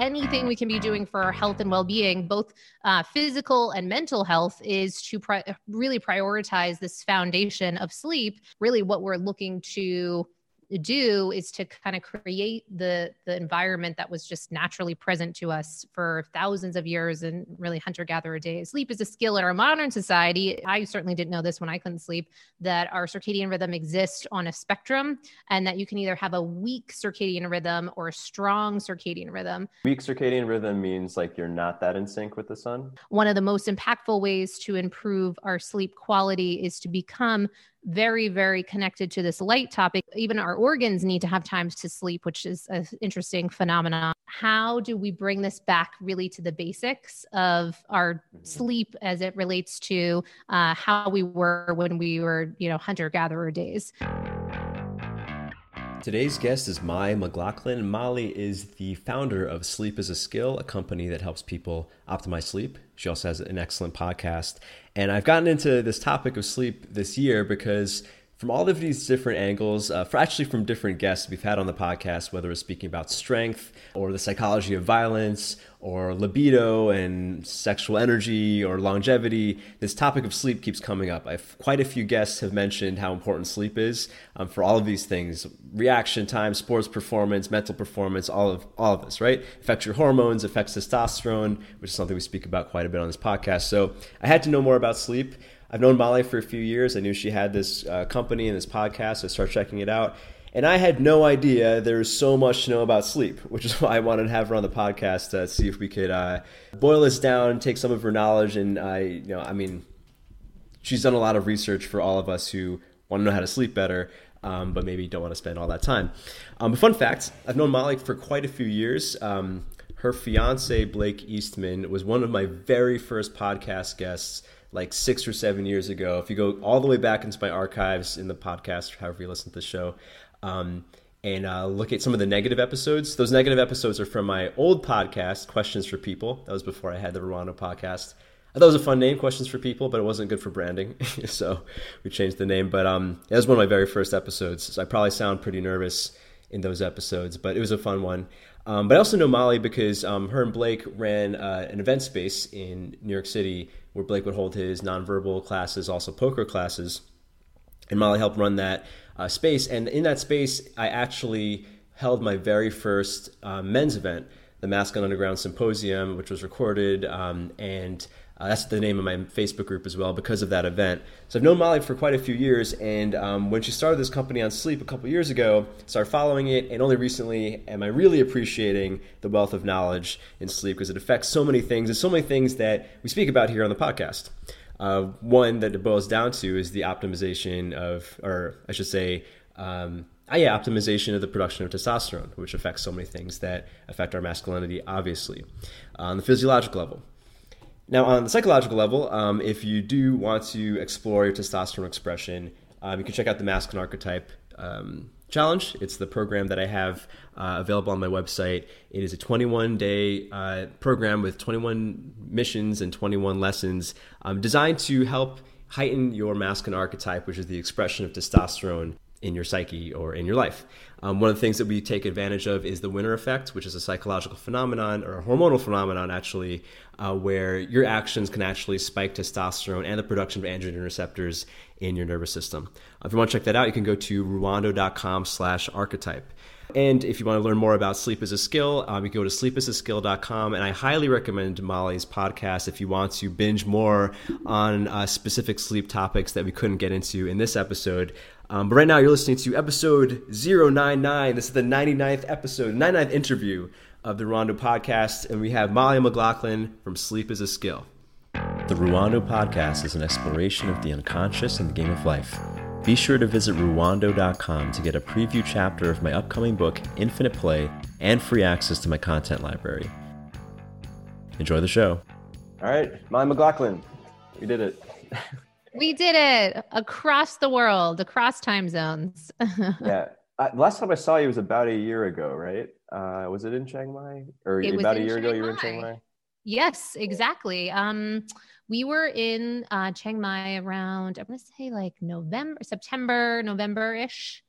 anything we can be doing for our health and well-being, both uh, physical and mental health, is to pri- really prioritize this foundation of sleep. Really, what we're looking to do is to kind of create the the environment that was just naturally present to us for thousands of years and really hunter gatherer days. Sleep is a skill in our modern society. I certainly didn't know this when I couldn't sleep that our circadian rhythm exists on a spectrum and that you can either have a weak circadian rhythm or a strong circadian rhythm. Weak circadian rhythm means like you're not that in sync with the sun. One of the most impactful ways to improve our sleep quality is to become very, very connected to this light topic. Even our organs need to have times to sleep, which is an interesting phenomenon. How do we bring this back really to the basics of our mm-hmm. sleep as it relates to uh, how we were when we were, you know, hunter gatherer days? Today's guest is Mollie McGlocklin. Mollie is the founder of Sleep is a Skill, a company that helps people optimize sleep. She also has an excellent podcast. And I've gotten into this topic of sleep this year because from all of these different angles, uh, actually from different guests we've had on the podcast, whether it's speaking about strength or the psychology of violence or libido and sexual energy or longevity, this topic of sleep keeps coming up. I've, quite a few guests have mentioned how important sleep is um, for all of these things: reaction time, sports performance, mental performance, all of all of this. Right? Affects your hormones, affects testosterone, which is something we speak about quite a bit on this podcast. So I had to know more about sleep. I've known Mollie for a few years. I knew she had this uh, company and this podcast, so I started checking it out. And I had no idea there was so much to know about sleep, which is why I wanted to have her on the podcast to see if we could uh, boil this down, take some of her knowledge. And I, you know, I mean, she's done a lot of research for all of us who want to know how to sleep better, um, but maybe don't want to spend all that time. Um, fun fact I've known Mollie for quite a few years. Um, her fiance, Blake Eastman, was one of my very first podcast guests like six or seven years ago. If you go all the way back into my archives in the podcast, however you listen to the show, um, and uh, look at some of the negative episodes. Those negative episodes are from my old podcast, Questions for People. That was before I had the Ruwando podcast. I thought it was a fun name, Questions for People, but it wasn't good for branding, so we changed the name. But um, it was one of my very first episodes, so I probably sound pretty nervous in those episodes, but it was a fun one. Um, but I also know Mollie because um, her and Blake ran uh, an event space in New York City where Blake would hold his nonverbal classes, also poker classes. And Mollie helped run that uh, space. And in that space, I actually held my very first uh, men's event, the Mask Masculine Underground Symposium, which was recorded. Um, and uh, that's the name of my Facebook group as well because of that event. So I've known Mollie for quite a few years, and um, when she started this company on sleep a couple years ago, started following it, and only recently am I really appreciating the wealth of knowledge in sleep because it affects so many things and so many things that we speak about here on the podcast. Uh, one that it boils down to is the optimization of, or I should say, um, uh, yeah, optimization of the production of testosterone, which affects so many things that affect our masculinity, obviously. On the physiological level, now, on the psychological level, um, if you do want to explore your testosterone expression, um, you can check out the Masculine Archetype um, Challenge. It's the program that I have uh, available on my website. It is a 21 day uh, program with 21 missions and 21 lessons um, designed to help heighten your masculine archetype, which is the expression of testosterone in your psyche or in your life. Um, one of the things that we take advantage of is the winner effect, which is a psychological phenomenon or a hormonal phenomenon, actually, uh, where your actions can actually spike testosterone and the production of androgen receptors in your nervous system. Uh, if you want to check that out, you can go to ruwando.com slash archetype. And if you want to learn more about sleep as a skill, um, you can go to sleepasaskill.com. And I highly recommend Mollie's podcast if you want to binge more on uh, specific sleep topics that we couldn't get into in this episode. Um, but right now, you're listening to episode 099. This is the 99th episode, 99th interview of the Ruwando podcast. And we have Mollie McGlocklin from Sleep is a Skill. The Ruwando podcast is an exploration of the unconscious and the game of life. Be sure to visit ruwando.com to get a preview chapter of my upcoming book, Infinite Play, and free access to my content library. Enjoy the show. All right, Mollie McGlocklin, we did it. We did it across the world, across time zones. yeah. I, last time I saw you was about a year ago, right? Uh, was it in Chiang Mai? Or it about a year Chiang ago you were in Chiang Mai? Yes, exactly. Um, we were in uh, Chiang Mai around, I'm going to say like November, September, November ish.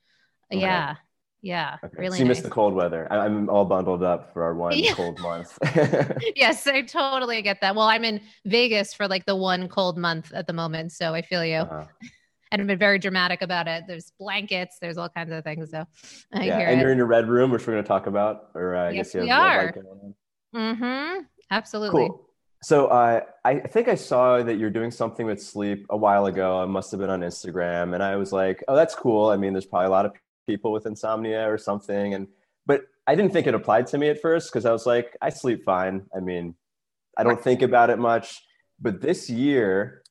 Okay. Yeah. Yeah, Okay. really. so you nice. missed the cold weather. I- I'm all bundled up for our one Yeah. cold month. yes, I totally get that. Well, I'm in Vegas for like the one cold month at the moment, so I feel you. Uh-huh. And I've been very dramatic about it. There's blankets, there's all kinds of things. So I yeah, and it. you're in your red room, which we're going to talk about. Or uh, I Yes, guess you have we are. light going on. Mm-hmm. Absolutely. Cool. So uh, I think I saw that you're doing something with sleep a while ago. I must have been on Instagram, and I was like, "Oh, that's cool." I mean, there's probably a lot of people with insomnia or something, and but I didn't think it applied to me at first because I was like, "I sleep fine." I mean, I don't think about it much. But this year,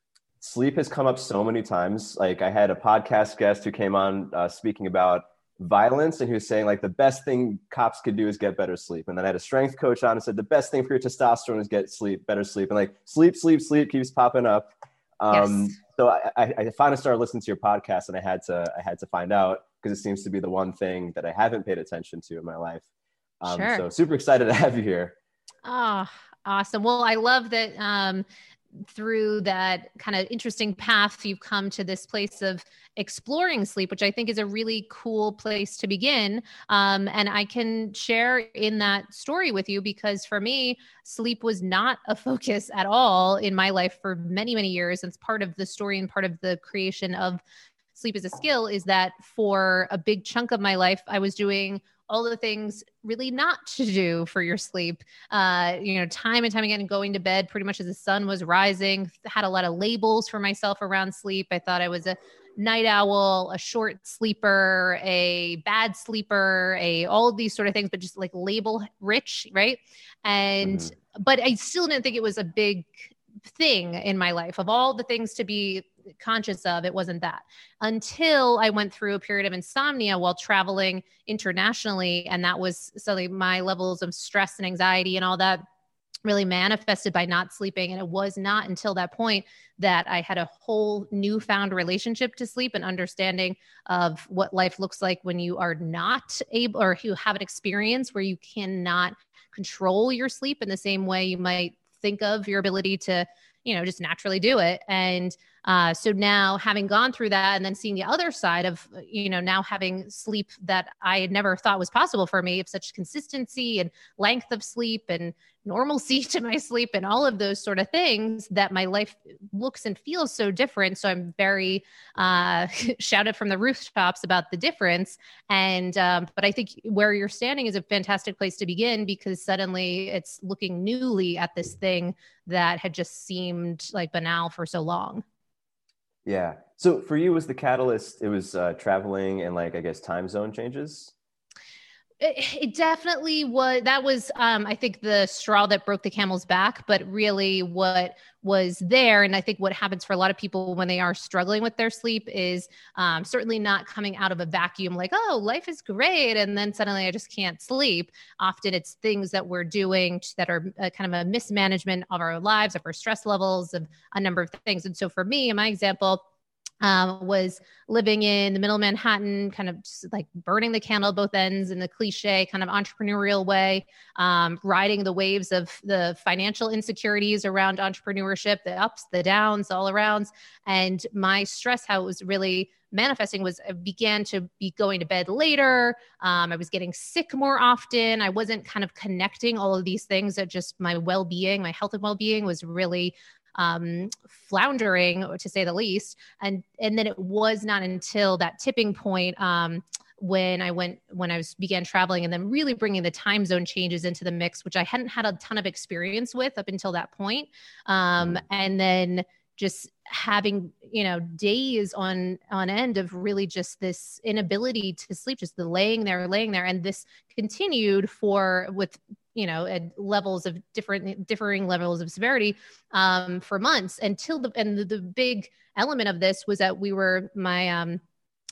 sleep has come up so many times. Like I had a podcast guest who came on uh, speaking about violence and he was saying like the best thing cops could do is get better sleep and then i had a strength coach on and said the best thing for your testosterone is get sleep better sleep and like sleep sleep sleep keeps popping up um, Yes. so I, I, I finally started listening to your podcast and i had to i had to find out because it seems to be the one thing that i haven't paid attention to in my life um, Sure. so super excited to have you here Oh, awesome. Well, I love that um, through that kind of interesting path, you've come to this place of exploring sleep, which I think is a really cool place to begin. Um, and I can share in that story with you because for me, sleep was not a focus at all in my life for many, many years. It's part of the story and part of the creation of sleep as a skill is that for a big chunk of my life, I was doing all the things really not to do for your sleep uh, you know, time and time again, going to bed pretty much as the sun was rising. Had a lot of labels for myself around sleep. I thought I was a night owl, a short sleeper, a bad sleeper, a all of these sort of things, but just like label rich, right? And Mhm. but I still didn't think it was a big thing in my life. Of all the things to be conscious of, it wasn't that until I went through a period of insomnia while traveling internationally. And that was suddenly my levels of stress and anxiety and all that really manifested by not sleeping. And it was not until that point that I had a whole newfound relationship to sleep and understanding of what life looks like when you are not able or you have an experience where you cannot control your sleep in the same way you might think of your ability to you know just naturally do it and uh, so now having gone through that and then seeing the other side of you know now having sleep that i had never thought was possible for me of such consistency and length of sleep and normalcy to my sleep and all of those sort of things that my life looks and feels so different. So i'm very uh shouted from the rooftops about the difference. And um, but i think where you're standing is a fantastic place to begin because suddenly it's looking newly at this thing that had just seemed like banal for so long yeah. So for you was the catalyst it was uh, traveling and like i guess time zone changes it, it definitely was that was um i think the straw that broke the camel's back but really what was there and i think what happens for a lot of people when they are struggling with their sleep is um, certainly not coming out of a vacuum like oh life is great and then suddenly i just can't sleep. Often it's things that we're doing that are uh, kind of a mismanagement of our lives of our stress levels of a number of things. And so for me in my example um, was living in the middle of Manhattan, kind of like burning the candle both ends in the cliche kind of entrepreneurial way, um, riding the waves of the financial insecurities around entrepreneurship, the ups, the downs, all arounds. And my stress, how it was really manifesting was I began to be going to bed later. Um, I was getting sick more often. I wasn't kind of connecting all of these things that just my well being, my health and well being was really um, floundering to say the least. And and then it was not until that tipping point um, when I went when I was began traveling and then really bringing the time zone changes into the mix, which I hadn't had a ton of experience with up until that point. Um, and then just having you know days on on end of really just this inability to sleep just the laying there laying there and this continued for with you know at levels of different differing levels of severity um, for months until the and the, the big element of this was that we were my um,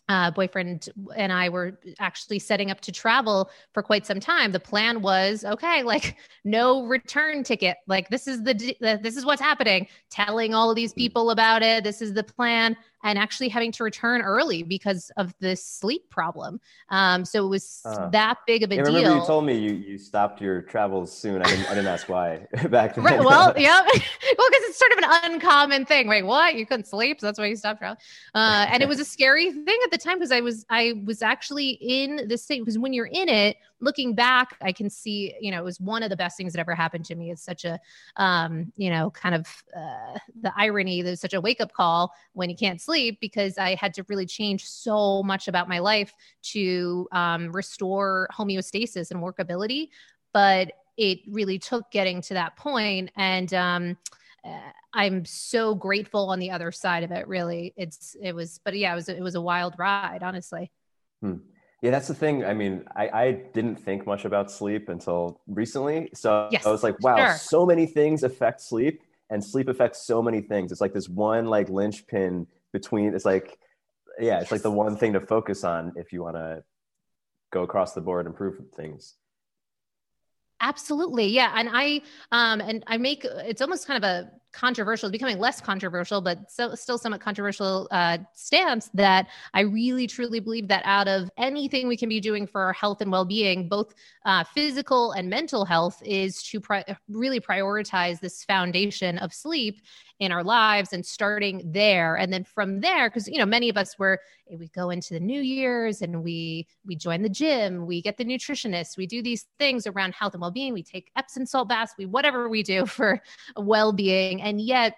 uh, boyfriend and I were actually setting up to travel for quite some time. The plan was okay, like no return ticket. Like this is the this is what's happening. Telling all of these people about it. This is the plan. And actually having to return early because of this sleep problem. Um, so it was uh, that big of a yeah, deal. Remember you told me you, you stopped your travels soon. I didn't, I didn't ask why back then. Right, well, yeah. well, because it's sort of an uncommon thing. Wait, what? You couldn't sleep, so that's why you stopped traveling. Uh, and it was a scary thing at the time because I was I was actually in the state because when you're in it, looking back, I can see, you know, it was one of the best things that ever happened to me. It's such a, um, you know, kind of uh, the irony. There's such a wake up call when you can't sleep because I had to really change so much about my life to um, restore homeostasis and workability. But it really took getting to that point and um, uh, i'm so grateful on the other side of it really it's it was but yeah it was it was a wild ride honestly hmm. Yeah, that's the thing. I mean, I, I didn't think much about sleep until recently. So yes, I was like, wow, sure. so many things affect sleep and sleep affects so many things. It's like this one like linchpin between it's like yeah, it's like the one thing to focus on if you want to go across the board and improve things. Absolutely. Yeah. And I um and I make it's almost kind of a controversial, becoming less controversial, but so, still somewhat controversial uh, stance that I really truly believe that out of anything we can be doing for our health and well being, both uh, physical and mental health, is to pri- really prioritize this foundation of sleep in our lives and starting there. And then from there because you know many of us were we go into the new year's and we we join the gym we get the nutritionist we do these things around health and well-being we take epsom salt baths we whatever we do for well-being and yet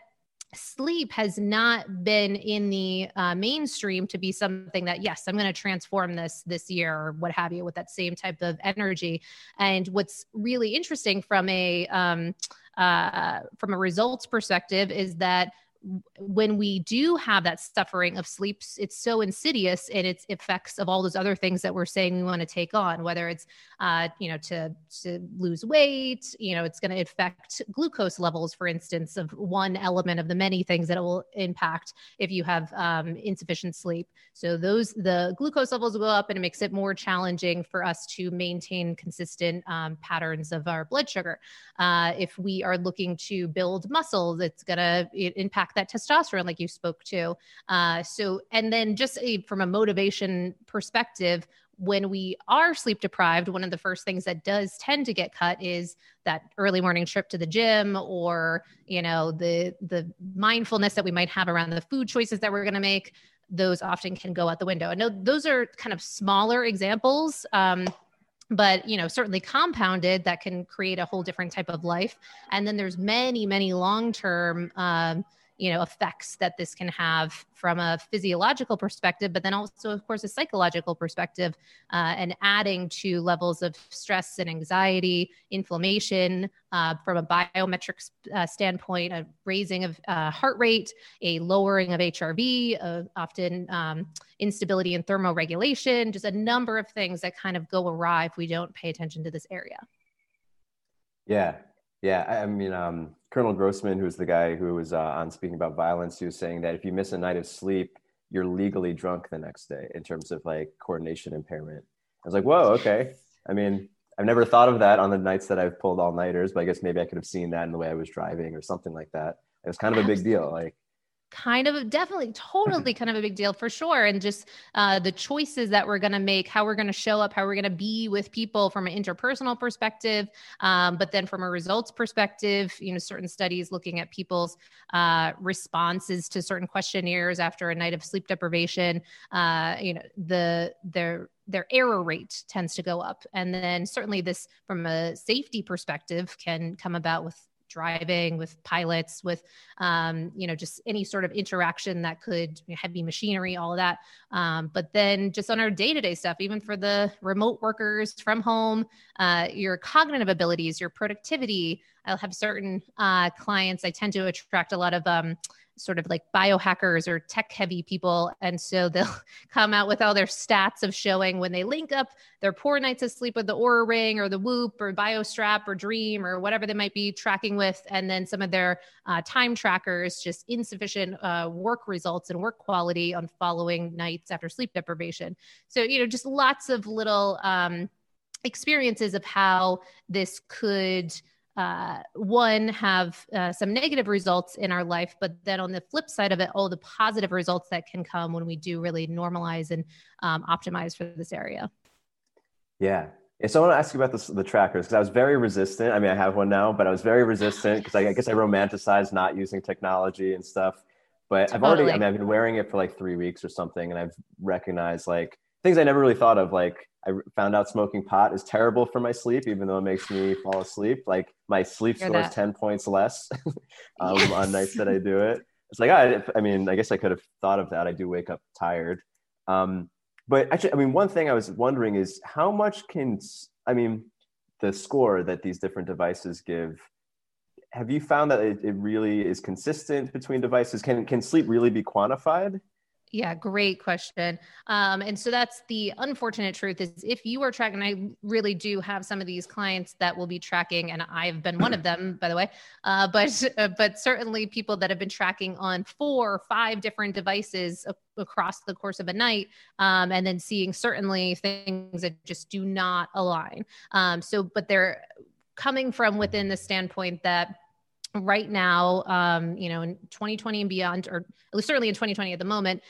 sleep has not been in the uh, mainstream to be something that yes i'm going to transform this this year or what have you with that same type of energy. And what's really interesting from a um, uh, from a results perspective is that when we do have that suffering of sleep, it's so insidious in its effects of all those other things that we're saying we want to take on, whether it's, uh, you know, to, to lose weight, you know, it's going to affect glucose levels, for instance, of one element of the many things that it will impact if you have um, insufficient sleep. So those, the glucose levels go up and it makes it more challenging for us to maintain consistent um, patterns of our blood sugar. Uh, if we are looking to build muscle, it's going to impact that testosterone, like you spoke to. Uh, so, and then just a, from a motivation perspective, when we are sleep deprived, one of the first things that does tend to get cut is that early morning trip to the gym or, you know, the the mindfulness that we might have around the food choices that we're going to make. Those often can go out the window. Know those are kind of smaller examples. Um, but you know certainly compounded that can create a whole different type of life and then there's many many long term um, you know effects that this can have from a physiological perspective but then also of course a psychological perspective uh, and adding to levels of stress and anxiety inflammation uh, from a biometric uh, standpoint a raising of uh, heart rate a lowering of hrv often um, instability in thermoregulation just a number of things that kind of go awry if we don't pay attention to this area. Yeah. Yeah, I mean, um, Colonel Grossman, who's the guy who was uh, on speaking about violence, he was saying that if you miss a night of sleep, you're legally drunk the next day in terms of like coordination impairment. I was like, whoa, okay. I mean, I've never thought of that on the nights that I've pulled all nighters, but I guess maybe I could have seen that in the way I was driving or something like that. It was kind of a big deal. Like, kind of definitely totally kind of a big deal for sure and just uh, the choices that we're going to make how we're going to show up how we're going to be with people from an interpersonal perspective um, but then from a results perspective you know certain studies looking at people's uh, responses to certain questionnaires after a night of sleep deprivation uh, you know the their their error rate tends to go up. And then certainly this from a safety perspective can come about with driving, with pilots, with um, you know just any sort of interaction that could you know, heavy machinery, all of that. Um, but then just on our day to day stuff, even for the remote workers from home, uh, your cognitive abilities, your productivity. I'll have certain uh, clients. I tend to attract a lot of um, sort of like biohackers or tech heavy people. And so they'll come out with all their stats of showing when they link up their poor nights of sleep with the Oura Ring or the Whoop or BioStrap or Dreem or whatever they might be tracking with. And then some of their uh, time trackers, just insufficient uh, work results and work quality on following nights after sleep deprivation. So, you know, just lots of little um, experiences of how this could uh, one have uh, some negative results in our life but then on the flip side of it all the positive results that can come when we do really normalize and um, optimize for this area yeah so I want to ask you about this, the trackers because I was very resistant. I mean, I have one now, but I was very resistant because I, I, guess I romanticized not using technology and stuff. But totally. I've already, I mean, I've been wearing it for like three weeks or something, and I've recognized like things I never really thought of. Like I found out smoking pot is terrible for my sleep, even though it makes me fall asleep. Like my sleep score is ten points less um, yes. on nights that I do it. It's like I, I mean, I guess I could have thought of that. I do wake up tired. Um, but actually, I mean, one thing I was wondering is how much can I mean the score that these different devices give. Have you found that it, it really is consistent between devices? Can can sleep really be quantified? Yeah, great question. Um, and so that's the unfortunate truth is if you are tracking, I really do have some of these clients that will be tracking, and I've been one of them, by the way. Uh, but uh, but certainly people that have been tracking on four or five different devices across the course of a night, um, and then seeing certainly things that just do not align. Um, so, but they're coming from within the standpoint that right now, um, you know, in 2020 and beyond, or certainly in 2020 at the moment,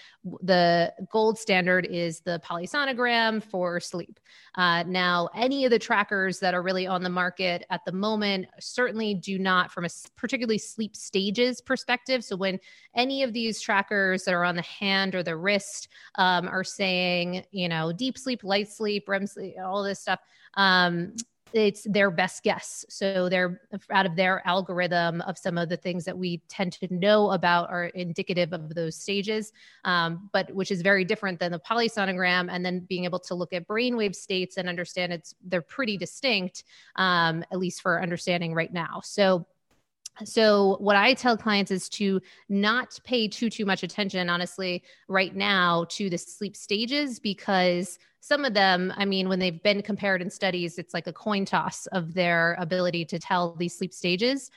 the gold standard is the polysomnogram for sleep. Uh, now, any of the trackers that are really on the market at the moment certainly do not, from a particularly sleep stages perspective. So, when any of these trackers that are on the hand or the wrist um, are saying, you know, deep sleep, light sleep, REM sleep, all this stuff, um, it's their best guess. So they're out of their algorithm of some of the things that we tend to know about are indicative of those stages, um, but which is very different than the polysomnogram. And then being able to look at brainwave states and understand it's they're pretty distinct, um, at least for understanding right now. So so what i tell clients is to not pay too too much attention honestly right now to the sleep stages because some of them i mean when they've been compared in studies it's like a coin toss of their ability to tell these sleep stages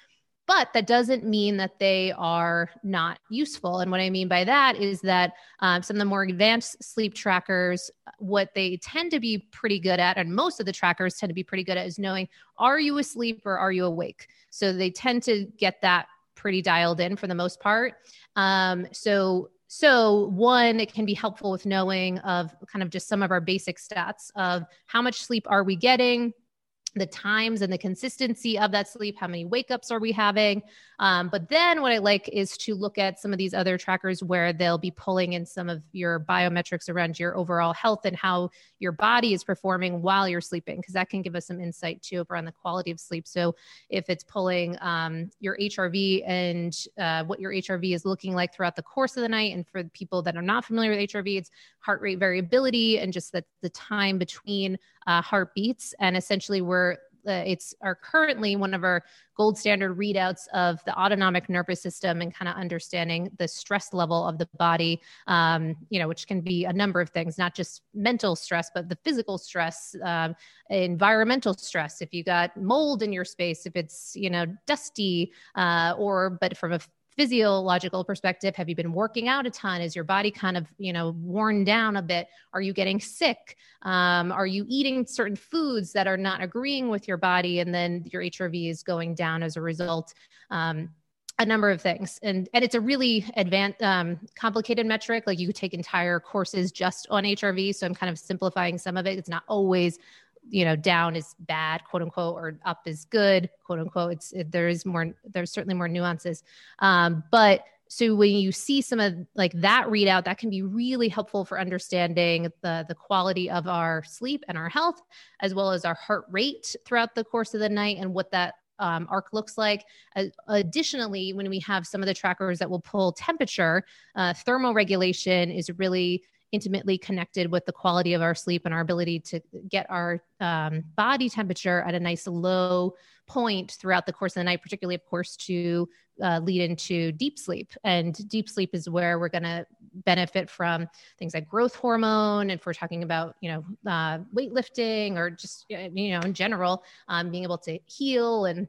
but that doesn't mean that they are not useful. And what I mean by that is that um, some of the more advanced sleep trackers, what they tend to be pretty good at, and most of the trackers tend to be pretty good at, is knowing are you asleep or are you awake? So they tend to get that pretty dialed in for the most part. Um, so so one, it can be helpful with knowing of kind of just some of our basic stats of how much sleep are we getting, the times and the consistency of that sleep how many wake ups are we having? Um, but then what i like is to look at some of these other trackers where they'll be pulling in some of your biometrics around your overall health and how your body is performing while you're sleeping because that can give us some insight too around the quality of sleep. So if it's pulling um, your hrv and uh, what your hrv is looking like throughout the course of the night and for people that are not familiar with hrv it's heart rate variability and just that the time between uh, heartbeats. And essentially we're uh, it's are currently one of our gold standard readouts of the autonomic nervous system and kind of understanding the stress level of the body um, you know which can be a number of things not just mental stress but the physical stress um, environmental stress. If you got mold in your space if it's you know dusty uh, or but from a physiological perspective have you been working out a ton? Is your body kind of you know worn down a bit? Are you getting sick? Um, are you eating certain foods that are not agreeing with your body and then your hrv is going down as a result? Um, a number of things. And and it's a really advanced um, complicated metric. Like you could take entire courses just on hrv so i'm kind of simplifying some of it. It's not always you know down is bad quote unquote or up is good quote unquote it's it, there is more there's certainly more nuances um, but so when you see some of like that readout that can be really helpful for understanding the the quality of our sleep and our health as well as our heart rate throughout the course of the night and what that um, arc looks like. Uh, additionally, when we have some of the trackers that will pull temperature, uh, thermal regulation is really intimately connected with the quality of our sleep and our ability to get our um, body temperature at a nice low point throughout the course of the night, particularly, of course, to uh, lead into deep sleep. And deep sleep is where we're going to benefit from things like growth hormone. If we're talking about, you know, uh, weightlifting or just, you know, in general, um, being able to heal and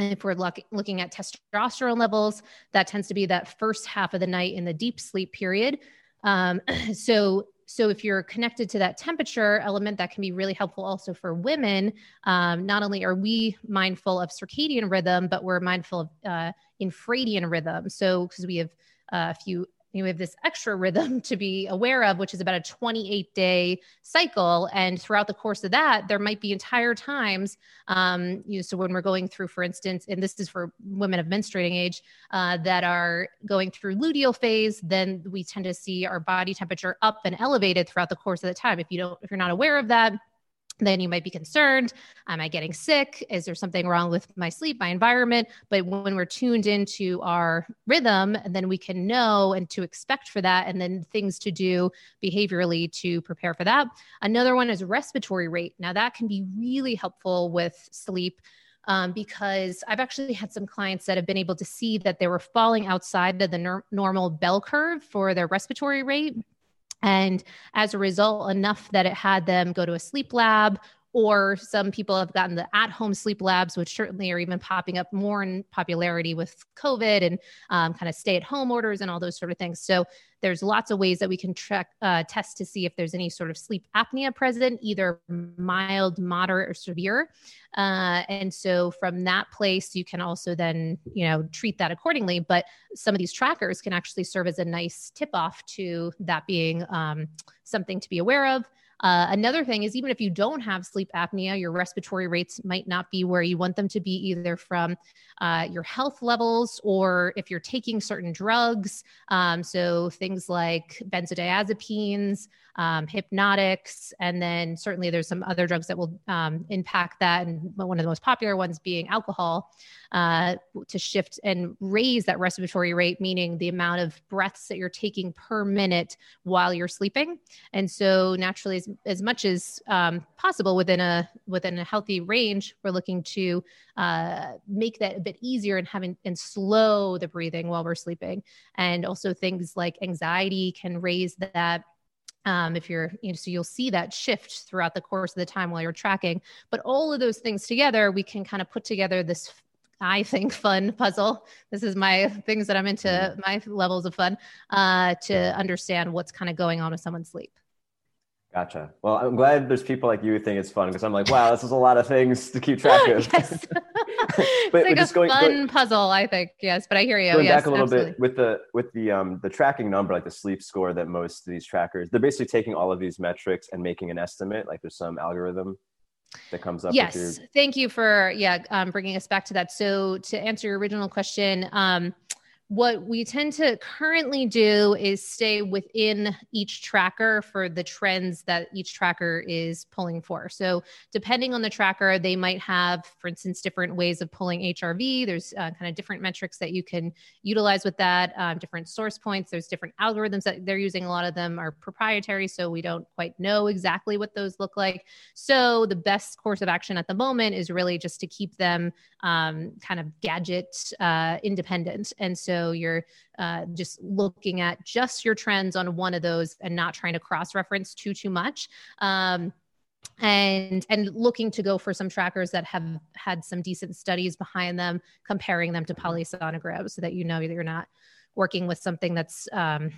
and if we're look, looking at testosterone levels, that tends to be that first half of the night in the deep sleep period um, so so if you're connected to that temperature element, that can be really helpful also for women. Um, not only are we mindful of circadian rhythm, but we're mindful of uh, infradian rhythm. So because we have uh, a few we have this extra rhythm to be aware of, which is about a 28 day cycle. And throughout the course of that, there might be entire times, um, you know, so when we're going through, for instance, and this is for women of menstruating age uh, that are going through luteal phase, then we tend to see our body temperature up and elevated throughout the course of the time. If you don't, if you're not aware of that, then you might be concerned am i getting sick? Is there something wrong with my sleep my environment? But when we're tuned into our rhythm then we can know and to expect for that and then things to do behaviorally to prepare for that. Another one is respiratory rate. Now that can be really helpful with sleep um, because I've actually had some clients that have been able to see that they were falling outside of the nor- normal bell curve for their respiratory rate and as a result, enough that it had them go to a sleep lab or some people have gotten the at home sleep labs, which certainly are even popping up more in popularity with COVID and um, kind of stay at home orders and all those sort of things. So there's lots of ways that we can track, uh, test to see if there's any sort of sleep apnea present, either mild, moderate, or severe. Uh, and so from that place, you can also then, you know, treat that accordingly. But some of these trackers can actually serve as a nice tip off to that being um, something to be aware of. Uh, another thing is, even if you don't have sleep apnea, your respiratory rates might not be where you want them to be, either from uh, your health levels or if you're taking certain drugs. Um, so things like benzodiazepines, um, hypnotics, and then certainly there's some other drugs that will um, impact that. And one of the most popular ones being alcohol uh, to shift and raise that respiratory rate, meaning the amount of breaths that you're taking per minute while you're sleeping. And so naturally, as, as much as um, possible within a within a healthy range, we're looking to uh, make that a bit easier and having and slow the breathing while we're sleeping. And also things like anxiety can raise that um, if you're you know so you'll see that shift throughout the course of the time while you're tracking. But all of those things together we can kind of put together this i think fun puzzle. This is my things that i'm into mm-hmm. my levels of fun uh, to understand what's kind of going on with someone's sleep Gotcha. Well, I'm glad there's people like you who think it's fun because I'm like, wow, this is a lot of things to keep track of. but, it's like a going, fun going, puzzle, I think. Yes, but I hear you. Going yes, back a little absolutely. bit with the with the um the tracking number, like the sleep score that most of these trackers, they're basically taking all of these metrics and making an estimate. Like there's some algorithm that comes up. Yes. Your... Thank you for yeah um, bringing us back to that. So to answer your original question. Um, what we tend to currently do is stay within each tracker for the trends that each tracker is pulling for. So, depending on the tracker, they might have, for instance, different ways of pulling HRV. There's uh, kind of different metrics that you can utilize with that, um, different source points. There's different algorithms that they're using. A lot of them are proprietary, so we don't quite know exactly what those look like. So, the best course of action at the moment is really just to keep them um, kind of gadget uh, independent. And so you're uh, just looking at just your trends on one of those and not trying to cross reference too, too much. Um, and and looking to go for some trackers that have had some decent studies behind them comparing them to polysomnograms so that you know that you're not working with something that's um,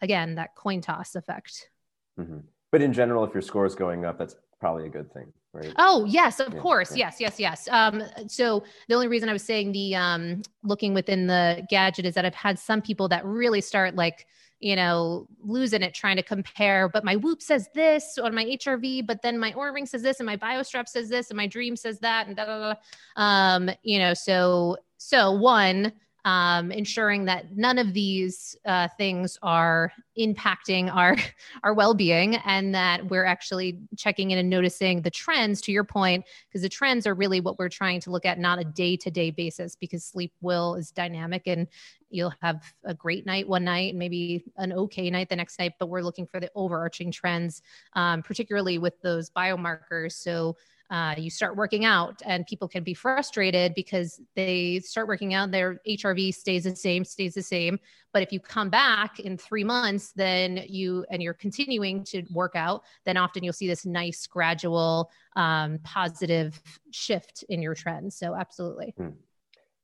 again that coin toss effect mm-hmm. but in general if your score is going up that's probably a good thing right? Oh yes, of yeah, course, yeah. yes, yes, yes. Um, so the only reason I was saying the um, looking within the gadget is that I've had some people that really start like you know losing it trying to compare. But my Whoop says this on my HRV, but then my Oura Ring says this, and my BioStrap says this, and my Dreem says that, and da da da. Um, you know, so so one um, ensuring that none of these uh, things are impacting our our well-being and that we're actually checking in and noticing the trends to your point because the trends are really what we're trying to look at not a day-to-day basis because sleep will is dynamic and you'll have a great night one night and maybe an okay night the next night but we're looking for the overarching trends um, particularly with those biomarkers. So uh, you start working out and people can be frustrated because they start working out their hrv stays the same stays the same. But if you come back in three months then you and you're continuing to work out then often you'll see this nice gradual um, positive shift in your trend so absolutely. Hmm.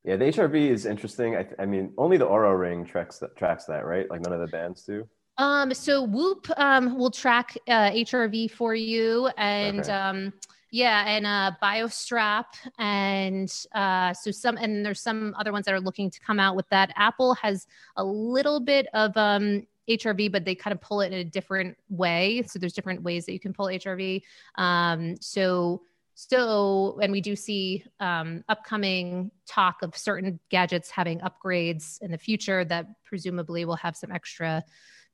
yeah the hrv is interesting. I, I, mean only the Oura ring tracks that tracks that right? Like none of the bands do? Um, so Whoop um, will track uh, HRV for you, and okay. um, yeah, and uh, BioStrap, and uh, so some, and there's some other ones that are looking to come out with that. Apple has a little bit of um, HRV, but they kind of pull it in a different way. So there's different ways that you can pull HRV. Um, so so, and we do see um, upcoming talk of certain gadgets having upgrades in the future that presumably will have some extra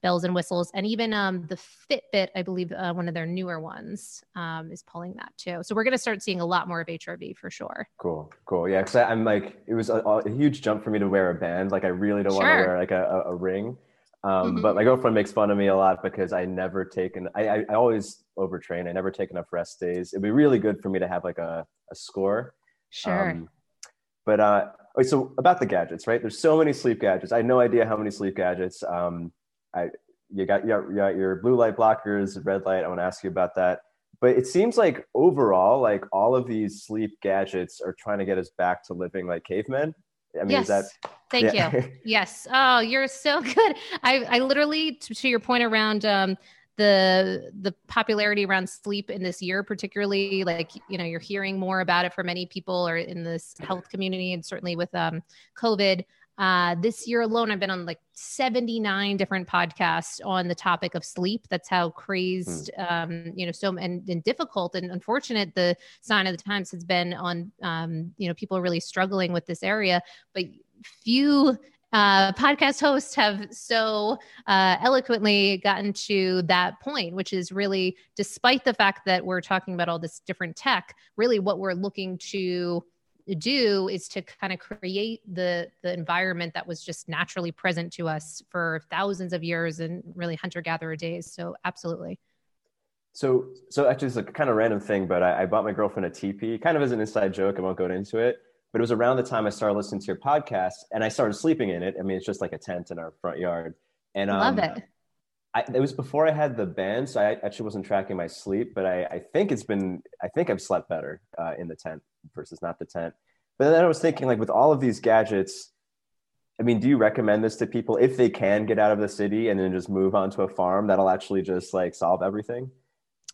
bells and whistles. And even um, the Fitbit, I believe uh, one of their newer ones um, is pulling that too. So we're going to start seeing a lot more of HRV for sure. Cool, cool. Yeah, because I'm like, it was a, a, huge jump for me to wear a band. Like, I really don't sure. want to wear like a, a, a ring. Um, mm-hmm. But my girlfriend makes fun of me a lot because I never taken, I, I, I, always overtrain. I never take enough rest days. It'd be really good for me to have like a, a score. Sure. Um, but uh, so about the gadgets, right? There's so many sleep gadgets. I had no idea how many sleep gadgets. Um, I, you got, you got, your blue light blockers, red light. I want to ask you about that. But it seems like overall, like all of these sleep gadgets are trying to get us back to living like cavemen. I mean, yes. is that Thank yeah. you. Yes. Oh, you're so good. I, I literally, to, to your point around um, the the popularity around sleep in this year, particularly, like you know, you're hearing more about it for many people or in this health community, and certainly with um, COVID. Uh, this year alone, I've been on like 79 different podcasts on the topic of sleep. That's how crazed, mm. um, you know, so and, and, difficult and unfortunate the sign of the times has been on, um, you know, people are really struggling with this area. But few uh, podcast hosts have so uh, eloquently gotten to that point, which is really, despite the fact that we're talking about all this different tech, really what we're looking to do is to kind of create the the environment that was just naturally present to us for thousands of years and really hunter gatherer days. So absolutely. So so actually it's a kind of random thing, but I, I bought my girlfriend a teepee, kind of as an inside joke. I won't go into it but it was around the time I started listening to your podcast and I started sleeping in it. I mean, it's just like a tent in our front yard. And um, love it. I, it was before I had the band, so I actually wasn't tracking my sleep. But I, I think it's been, I think I've slept better uh, in the tent versus not the tent. But then I was thinking, like, with all of these gadgets, I mean, do you recommend this to people if they can get out of the city and then just move onto a farm that'll actually just like solve everything?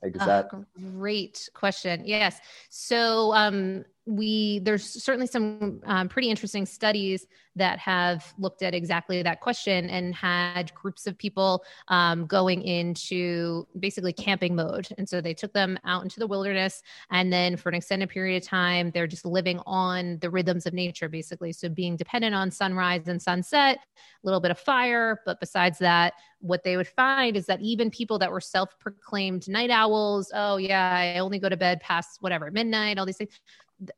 Like, is that great question? Yes. So, um, we there's certainly some um, pretty interesting studies that have looked at exactly that question and had groups of people um, going into basically camping mode. And so they took them out into the wilderness and then for an extended period of time they're just living on the rhythms of nature basically. So being dependent on sunrise and sunset a little bit of fire. But besides that what they would find is that even people that were self-proclaimed night owls oh yeah i only go to bed past whatever midnight all these things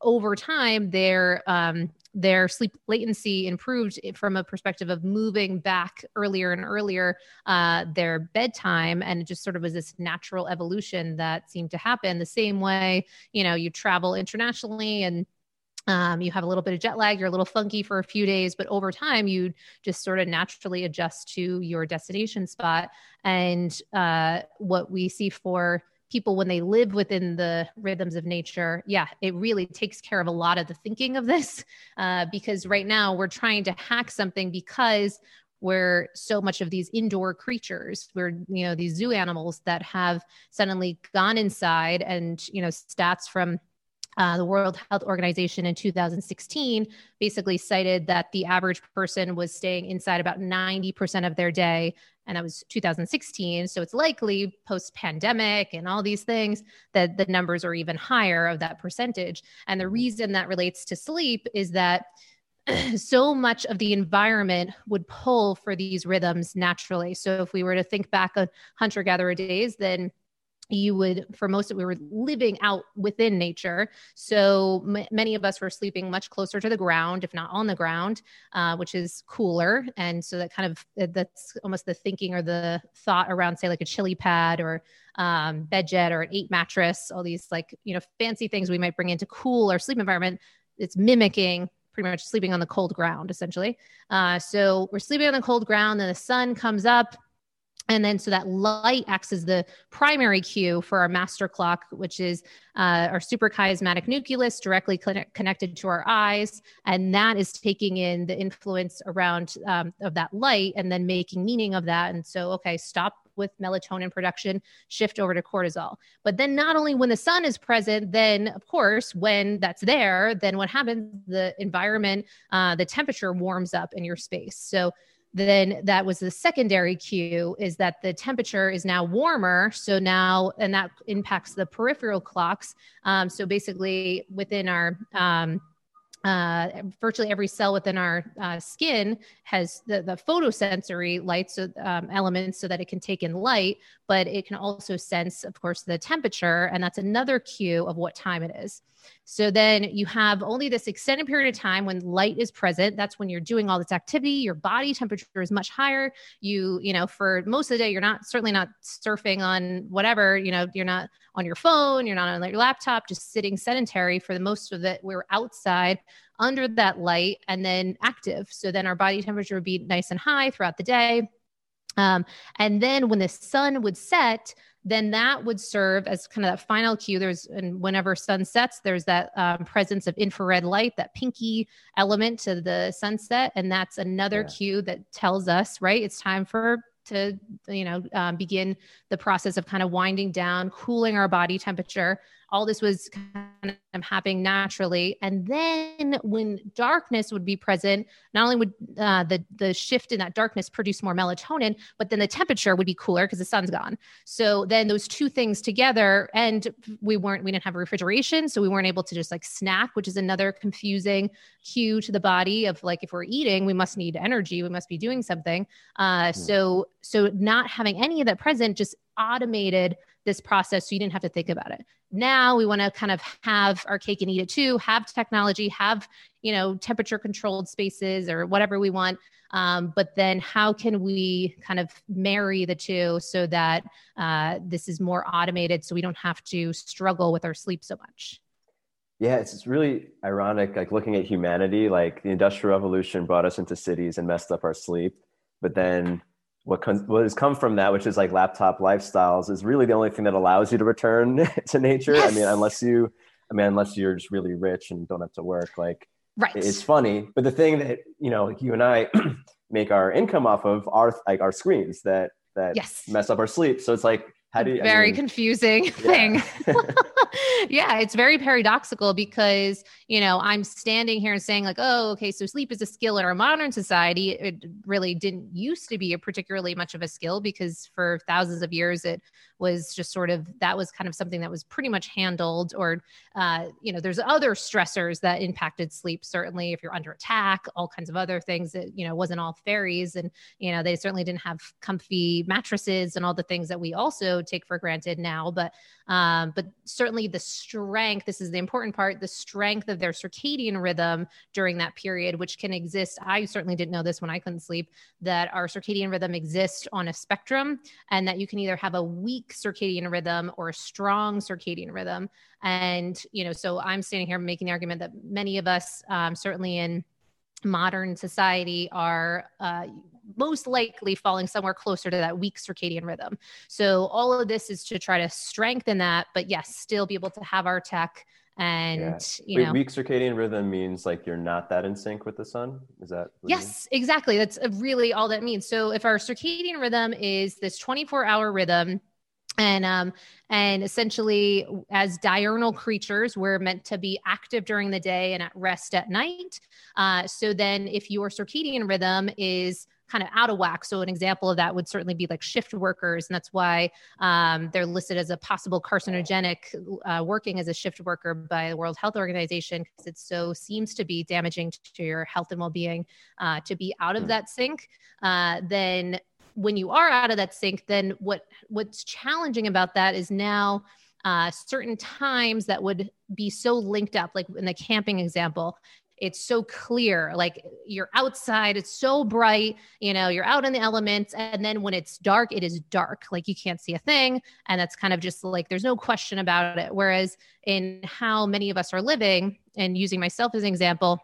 over time their um, their sleep latency improved from a perspective of moving back earlier and earlier uh, their bedtime and it just sort of was this natural evolution that seemed to happen. The same way you know you travel internationally and um, you have a little bit of jet lag you're a little funky for a few days but over time you just sort of naturally adjust to your destination spot. And uh, what we see for people when they live within the rhythms of nature yeah it really takes care of a lot of the thinking of this uh, because right now we're trying to hack something because we're so much of these indoor creatures we're you know these zoo animals that have suddenly gone inside and you know stats from uh, the World Health Organization in 2016 basically cited that the average person was staying inside about 90% of their day. And that was 2016. So it's likely post pandemic and all these things that the numbers are even higher of that percentage. And the reason that relates to sleep is that so much of the environment would pull for these rhythms naturally. So if we were to think back on hunter gatherer days, then you would for most of we were living out within nature. So m- many of us were sleeping much closer to the ground if not on the ground uh, which is cooler. And so that kind of that's almost the thinking or the thought around say like a ChiliPad or um, BedJet or an eight mattress all these like you know fancy things we might bring into cool or sleep environment. It's mimicking pretty much sleeping on the cold ground essentially. Uh, so we're sleeping on the cold ground and the sun comes up and then so that light acts as the primary cue for our master clock which is uh, our suprachiasmatic nucleus directly connected to our eyes. And that is taking in the influence around um, of that light and then making meaning of that. And so okay stop with melatonin production shift over to cortisol. But then not only when the sun is present then of course when that's there then what happens? The environment uh, the temperature warms up in your space. So then that was the secondary cue is that the temperature is now warmer so now and that impacts the peripheral clocks um, so basically within our um, uh, virtually every cell within our uh, skin has the, the photosensory light so, um, elements so that it can take in light, but it can also sense, of course, the temperature. And that's another cue of what time it is. So then you have only this extended period of time when light is present. That's when you're doing all this activity. Your body temperature is much higher. You, you know, for most of the day, you're not certainly not surfing on whatever, you know, you're not on your phone, you're not on your laptop, just sitting sedentary for the most of it. We're outside under that light and then active. So then our body temperature would be nice and high throughout the day. Um, and then when the sun would set, then that would serve as kind of that final cue. There's, and whenever sun sets, there's that um, presence of infrared light, that pinky element to the sunset. And that's another yeah. cue that tells us, right, it's time for to you know um, begin the process of kind of winding down cooling our body temperature all this was kind of happening naturally. And then when darkness would be present not only would uh, the the shift in that darkness produce more melatonin but then the temperature would be cooler because the sun's gone. So then those two things together and we weren't we didn't have refrigeration so we weren't able to just like snack which is another confusing cue to the body of like if we're eating we must need energy we must be doing something. Uh, mm. so so not having any of that present just automated this process so you didn't have to think about it. Now we want to kind of have our cake and eat it too, have technology, have, you know, temperature controlled spaces or whatever we want. Um, but then how can we kind of marry the two so that uh, this is more automated so we don't have to struggle with our sleep so much? Yeah, it's, it's really ironic, like looking at humanity, like the Industrial Revolution brought us into cities and messed up our sleep. But then what, what has come from that, which is like laptop lifestyles, is really the only thing that allows you to return to nature. Yes. I mean, unless you, I mean, unless you're just really rich and don't have to work, like, right. It's funny, but the thing that you know, you and I make our income off of are like our screens that that yes. mess up our sleep. So it's like how do you, very I mean, confusing thing. Yeah. it's very paradoxical because, you know, I'm standing here and saying, like, oh, okay, so sleep is a skill in our modern society. It really didn't used to be a particularly much of a skill because for thousands of years it was just sort of that was kind of something that was pretty much handled or uh, you know there's other stressors that impacted sleep certainly if you're under attack all kinds of other things that you know wasn't all fairies and you know they certainly didn't have comfy mattresses and all the things that we also take for granted now but um, but certainly the strength this is the important part the strength of their circadian rhythm during that period which can exist. I certainly didn't know this when i couldn't sleep that our circadian rhythm exists on a spectrum and that you can either have a weak circadian rhythm or a strong circadian rhythm. And you know so i'm standing here making the argument that many of us um, certainly in modern society are uh, most likely falling somewhere closer to that weak circadian rhythm. So all of this is to try to strengthen that, but yes, still be able to have our tech and yeah. you Wait, know. weak circadian rhythm means like you're not that in sync with the sun? Is that yes exactly. That's really all that means. So if our circadian rhythm is this 24 hour rhythm and um and essentially as diurnal creatures we're meant to be active during the day and at rest at night uh, so then if your circadian rhythm is kind of out of whack. So an example of that would certainly be like shift workers, and that's why um, they're listed as a possible carcinogenic uh, working as a shift worker by the World Health Organization because it so seems to be damaging to your health and well-being uh, to be out of hmm. that sync. Uh, then when you are out of that sync, then what what's challenging about that is now. Uh, certain times that would be so linked up, like in the camping example, it's so clear like you're outside it's so bright you know you're out in the elements and then when it's dark it is dark like you can't see a thing and that's kind of just like there's no question about it whereas in how many of us are living and using myself as an example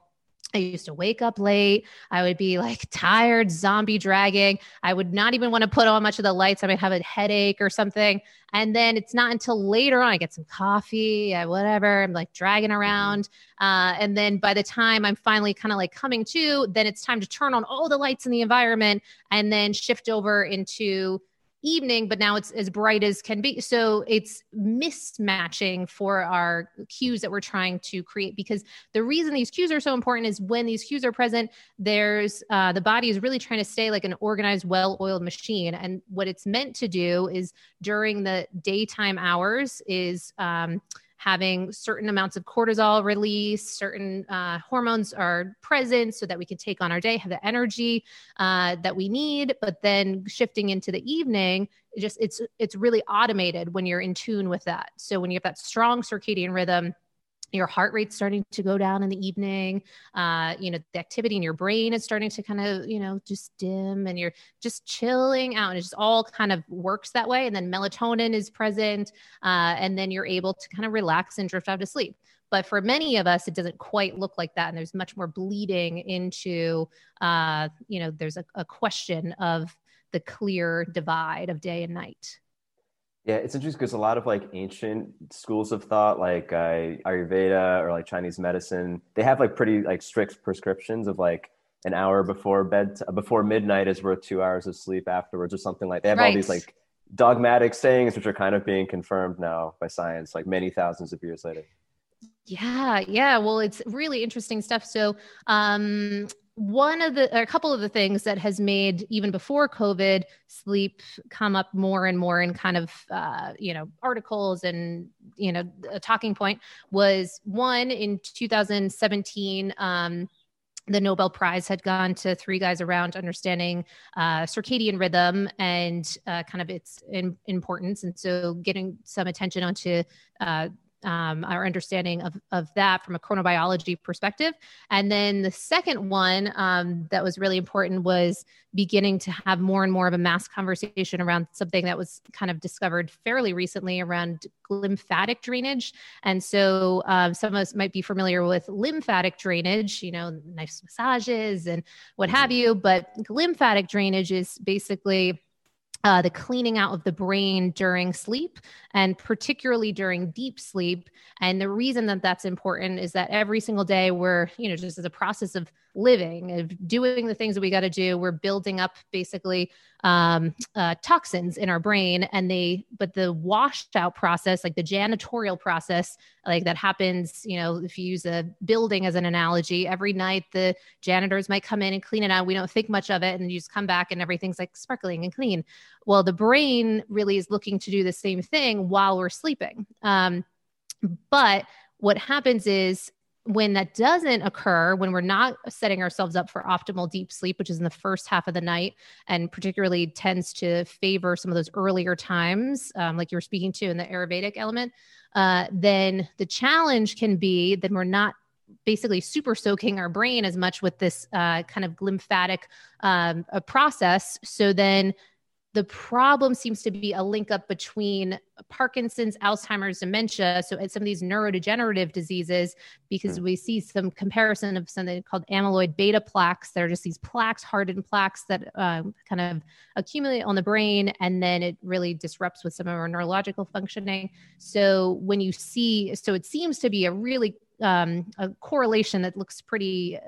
I used to wake up late. I would be like tired, zombie dragging. I would not even want to put on much of the lights. I might have a headache or something. And then it's not until later on I get some coffee, whatever. I'm like dragging mm-hmm. around. Uh, and then by the time I'm finally kind of like coming to, then it's time to turn on all the lights in the environment and then shift over into evening, but now it's as bright as can be. So it's mismatching for our cues that we're trying to create. Because the reason these cues are so important is when these cues are present, there's uh, the body is really trying to stay like an organized, well oiled machine. And what it's meant to do is during the daytime hours is, um, having certain amounts of cortisol release, certain uh, hormones are present so that we can take on our day, have the energy uh, that we need. But then shifting into the evening, it just it's it's really automated when you're in tune with that. So when you have that strong circadian rhythm your heart rate's starting to go down in the evening uh, you know the activity in your brain is starting to kind of you know just dim and you're just chilling out and it just all kind of works that way. And then melatonin is present uh, and then you're able to kind of relax and drift off to sleep. But for many of us it doesn't quite look like that. And there's much more bleeding into uh, you know there's a, a question of the clear divide of day and night yeah, it's interesting because a lot of like ancient schools of thought, like uh, Ayurveda or like Chinese medicine, they have like pretty like strict prescriptions of like an hour before bed, before midnight is worth two hours of sleep afterwards or something like. They have right. all these like dogmatic sayings which are kind of being confirmed now by science, like many thousands of years later. Yeah, yeah. Well, it's really interesting stuff. So, um, one of the a couple of the things that has made even before covid sleep come up more and more in kind of uh, you know articles and you know a talking point was one in 2017 um, the Nobel Prize had gone to three guys around understanding uh, circadian rhythm and uh, kind of its in, importance. And so getting some attention onto uh, um, our understanding of, of that from a chronobiology perspective. And then the second one um, that was really important was beginning to have more and more of a mass conversation around something that was kind of discovered fairly recently around lymphatic drainage. And so um, some of us might be familiar with lymphatic drainage, you know, nice massages and what have you. But lymphatic drainage is basically uh, the cleaning out of the brain during sleep and particularly during deep sleep. And the reason that that's important is that every single day we're, you know, just as a process of living, of doing the things that we got to do, we're building up basically um, uh, toxins in our brain. And they, but the washed out process, like the janitorial process, like that happens, you know, if you use a building as an analogy, every night the janitors might come in and clean it out. We don't think much of it. And you just come back and everything's like sparkling and clean. Well, the brain really is looking to do the same thing while we're sleeping. Um, but what happens is when that doesn't occur, when we're not setting ourselves up for optimal deep sleep, which is in the first half of the night, and particularly tends to favor some of those earlier times, um, like you were speaking to in the Ayurvedic element, uh, then the challenge can be that we're not basically super soaking our brain as much with this uh, kind of lymphatic um, process. So then the problem seems to be a link up between Parkinson's, Alzheimer's, dementia. So, some of these neurodegenerative diseases, because mm. we see some comparison of something called amyloid beta plaques. They're just these plaques, hardened plaques that um, kind of accumulate on the brain, and then it really disrupts with some of our neurological functioning. So, when you see, so it seems to be a really um, a correlation that looks pretty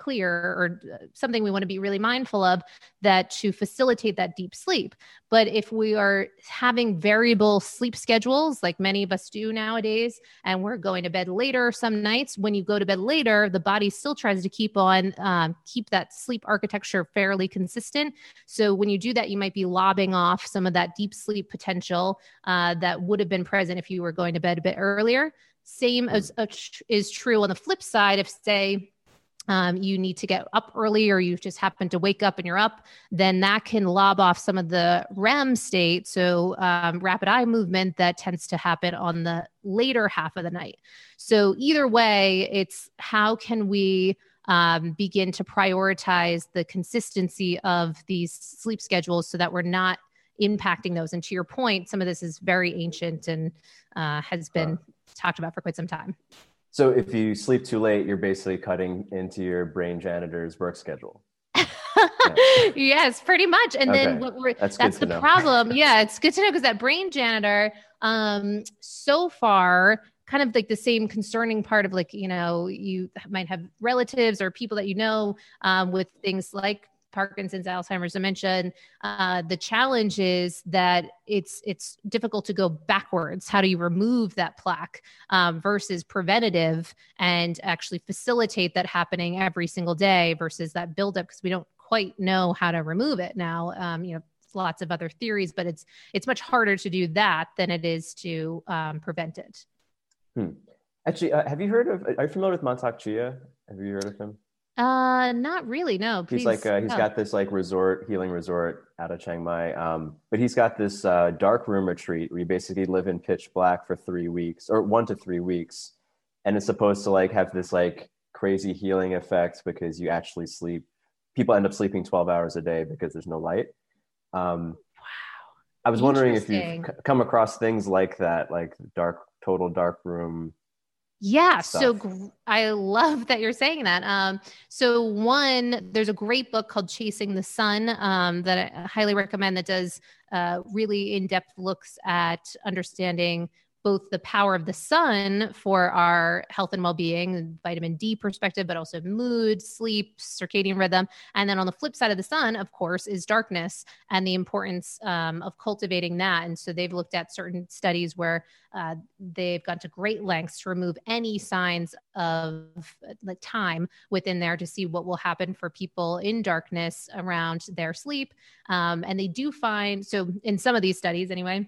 clear or uh, something we want to be really mindful of that to facilitate that deep sleep. But if we are having variable sleep schedules, like many of us do nowadays, and we're going to bed later some nights, when you go to bed later, the body still tries to keep on, um, keep that sleep architecture fairly consistent. So when you do that, you might be lobbing off some of that deep sleep potential uh, that would have been present if you were going to bed a bit earlier. Same as uh, is true on the flip side if, say, um, you need to get up early or you just happen to wake up and you're up, then that can lob off some of the REM state. So, um, rapid eye movement that tends to happen on the later half of the night. So, either way, it's how can we um, begin to prioritize the consistency of these sleep schedules so that we're not impacting those. And to your point, some of this is very ancient and uh, has been talked about for quite some time. So if you sleep too late, you're basically cutting into your brain janitor's work schedule. yes, pretty much. And Okay. then what we're That's that's, the problem. Yeah, it's good to know because that brain janitor, um, so far, kind of like the same concerning part of like, you know, you might have relatives or people that you know um, with things like Parkinson's, Alzheimer's, dementia. And uh, the challenge is that it's it's difficult to go backwards. How do you remove that plaque um, versus preventative and actually facilitate that happening every single day versus that buildup because we don't quite know how to remove it now. Um, you know, lots of other theories, but it's it's much harder to do that than it is to um, prevent it. Actually, uh, have you heard of? Are you familiar with Mantak Chia? Have you heard of him? Uh, not really. No, He's like uh, he's oh. got this like resort healing resort out of Chiang Mai. Um, but he's got this uh, dark room retreat where you basically live in pitch black for three weeks or one to three weeks, and it's supposed to like have this like crazy healing effect because you actually sleep. People end up sleeping twelve hours a day because there's no light. Um, Wow. I was wondering if you've c- come across things like that, like dark, total dark room. Yeah, so gr- I love that you're saying that. Um, so one, there's a great book called Chasing the Sun um, that I highly recommend that does uh, really in-depth looks at understanding both the power of the sun for our health and well-being, vitamin D perspective, but also mood, sleep, circadian rhythm, and then on the flip side of the sun, of course, is darkness and the importance um, of cultivating that. And so they've looked at certain studies where uh, they've gone to great lengths to remove any signs of like time within there to see what will happen for people in darkness around their sleep. Um, and they do find so in some of these studies anyway.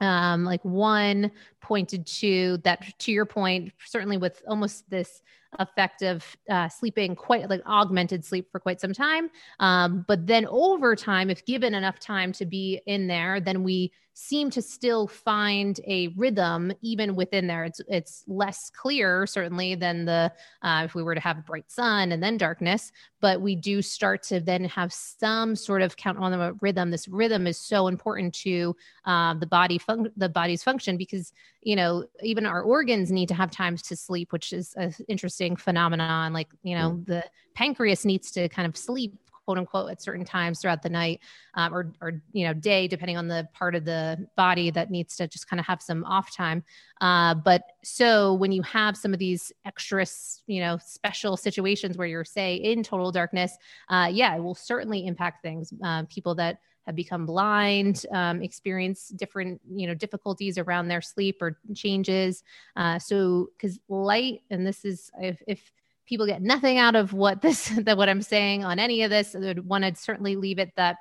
Um, like one pointed to that to your point, certainly with almost this effect of uh, sleeping quite like augmented sleep for quite some time. Um, but then over time, if given enough time to be in there, then we seem to still find a rhythm even within there. It's it's less clear certainly than the uh, if we were to have a bright sun and then darkness, but we do start to then have some sort of count on the rhythm. This rhythm is so important to uh, the body fun- the body's function because you know even our organs need to have times to sleep, which is an interesting phenomenon. Like you know the pancreas needs to kind of sleep quote unquote at certain times throughout the night um, or, or you know day depending on the part of the body that needs to just kind of have some off time. Uh, but so when you have some of these extra you know special situations where you're say in total darkness uh, yeah it will certainly impact things. Uh, people that have become blind um, experience different you know difficulties around their sleep or changes. Uh, so because light and this is if, if people get nothing out of what this that what i'm saying on any of this. I would want to certainly leave it that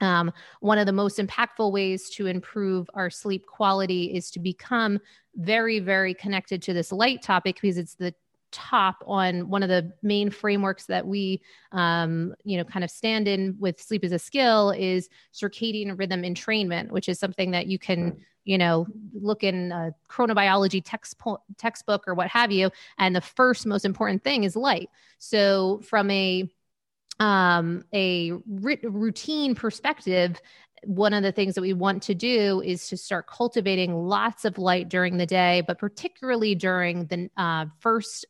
um, one of the most impactful ways to improve our sleep quality is to become very very connected to this light topic because it's the top on one of the main frameworks that we um, you know kind of stand in with sleep as a skill is circadian rhythm entrainment which is something that you can you know look in a chronobiology textbook or what have you and the first most important thing is light so from a um, a routine perspective one of the things that we want to do is to start cultivating lots of light during the day, but particularly during the uh, first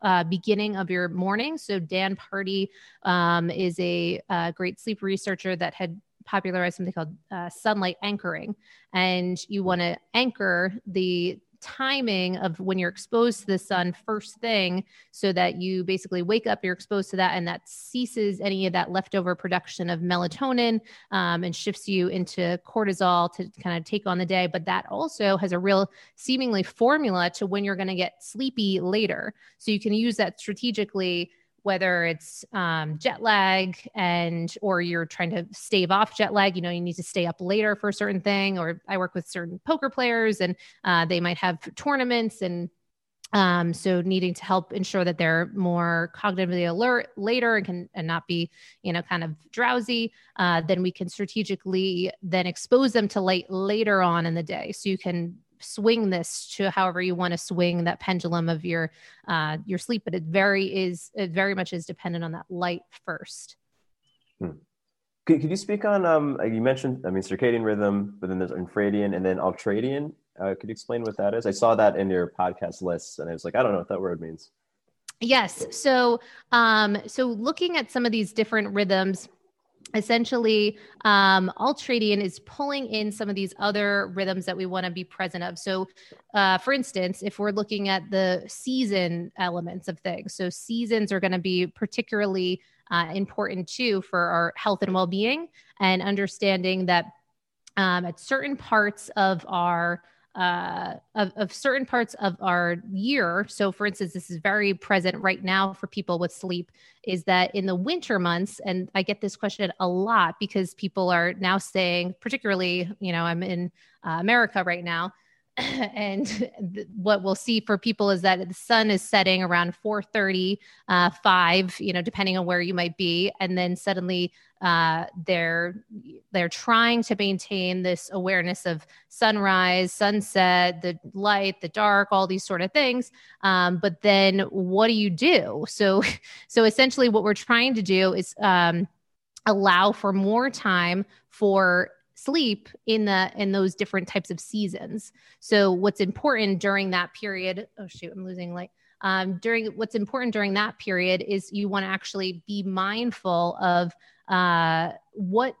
uh, beginning of your morning. So, Dan Pardi um, is a uh, great sleep researcher that had popularized something called uh, sunlight anchoring. And you want to anchor the timing of when you're exposed to the sun first thing so that you basically wake up you're exposed to that and that ceases any of that leftover production of melatonin um, and shifts you into cortisol to kind of take on the day but that also has a real seemingly formula to when you're going to get sleepy later so you can use that strategically whether it's um, jet lag and or you're trying to stave off jet lag you know you need to stay up later for a certain thing or i work with certain poker players and uh, they might have tournaments and um, so needing to help ensure that they're more cognitively alert later and can and not be you know kind of drowsy uh, then we can strategically then expose them to light later on in the day. So you can swing this to however you want to swing that pendulum of your uh, your sleep but it very is it very much is dependent on that light first Could, could you speak on? Um, you mentioned, I mean, circadian rhythm, but then there's infradian and then ultradian. Uh, could you explain what that is? I saw that in your podcast lists, and I was like, I don't know what that word means. Yes. So, um, so looking at some of these different rhythms, essentially um, ultradian is pulling in some of these other rhythms that we want to be present of. So uh, for instance if we're looking at the season elements of things so seasons are going to be particularly uh, important too for our health and well-being and understanding that um, at certain parts of our uh, of, of certain parts of our year. So, for instance, this is very present right now for people with sleep is that in the winter months, and I get this question a lot because people are now saying, particularly, you know, I'm in uh, America right now. and th- what we'll see for people is that the sun is setting around 4.30 uh, 5 you know depending on where you might be. And then suddenly uh, they're they're trying to maintain this awareness of sunrise sunset the light the dark all these sort of things. Um, but then what do you do? So so essentially what we're trying to do is um, allow for more time for sleep in the in those different types of seasons. So what's important during that period oh shoot i'm losing light. Um, during what's important during that period is you want to actually be mindful of uh, what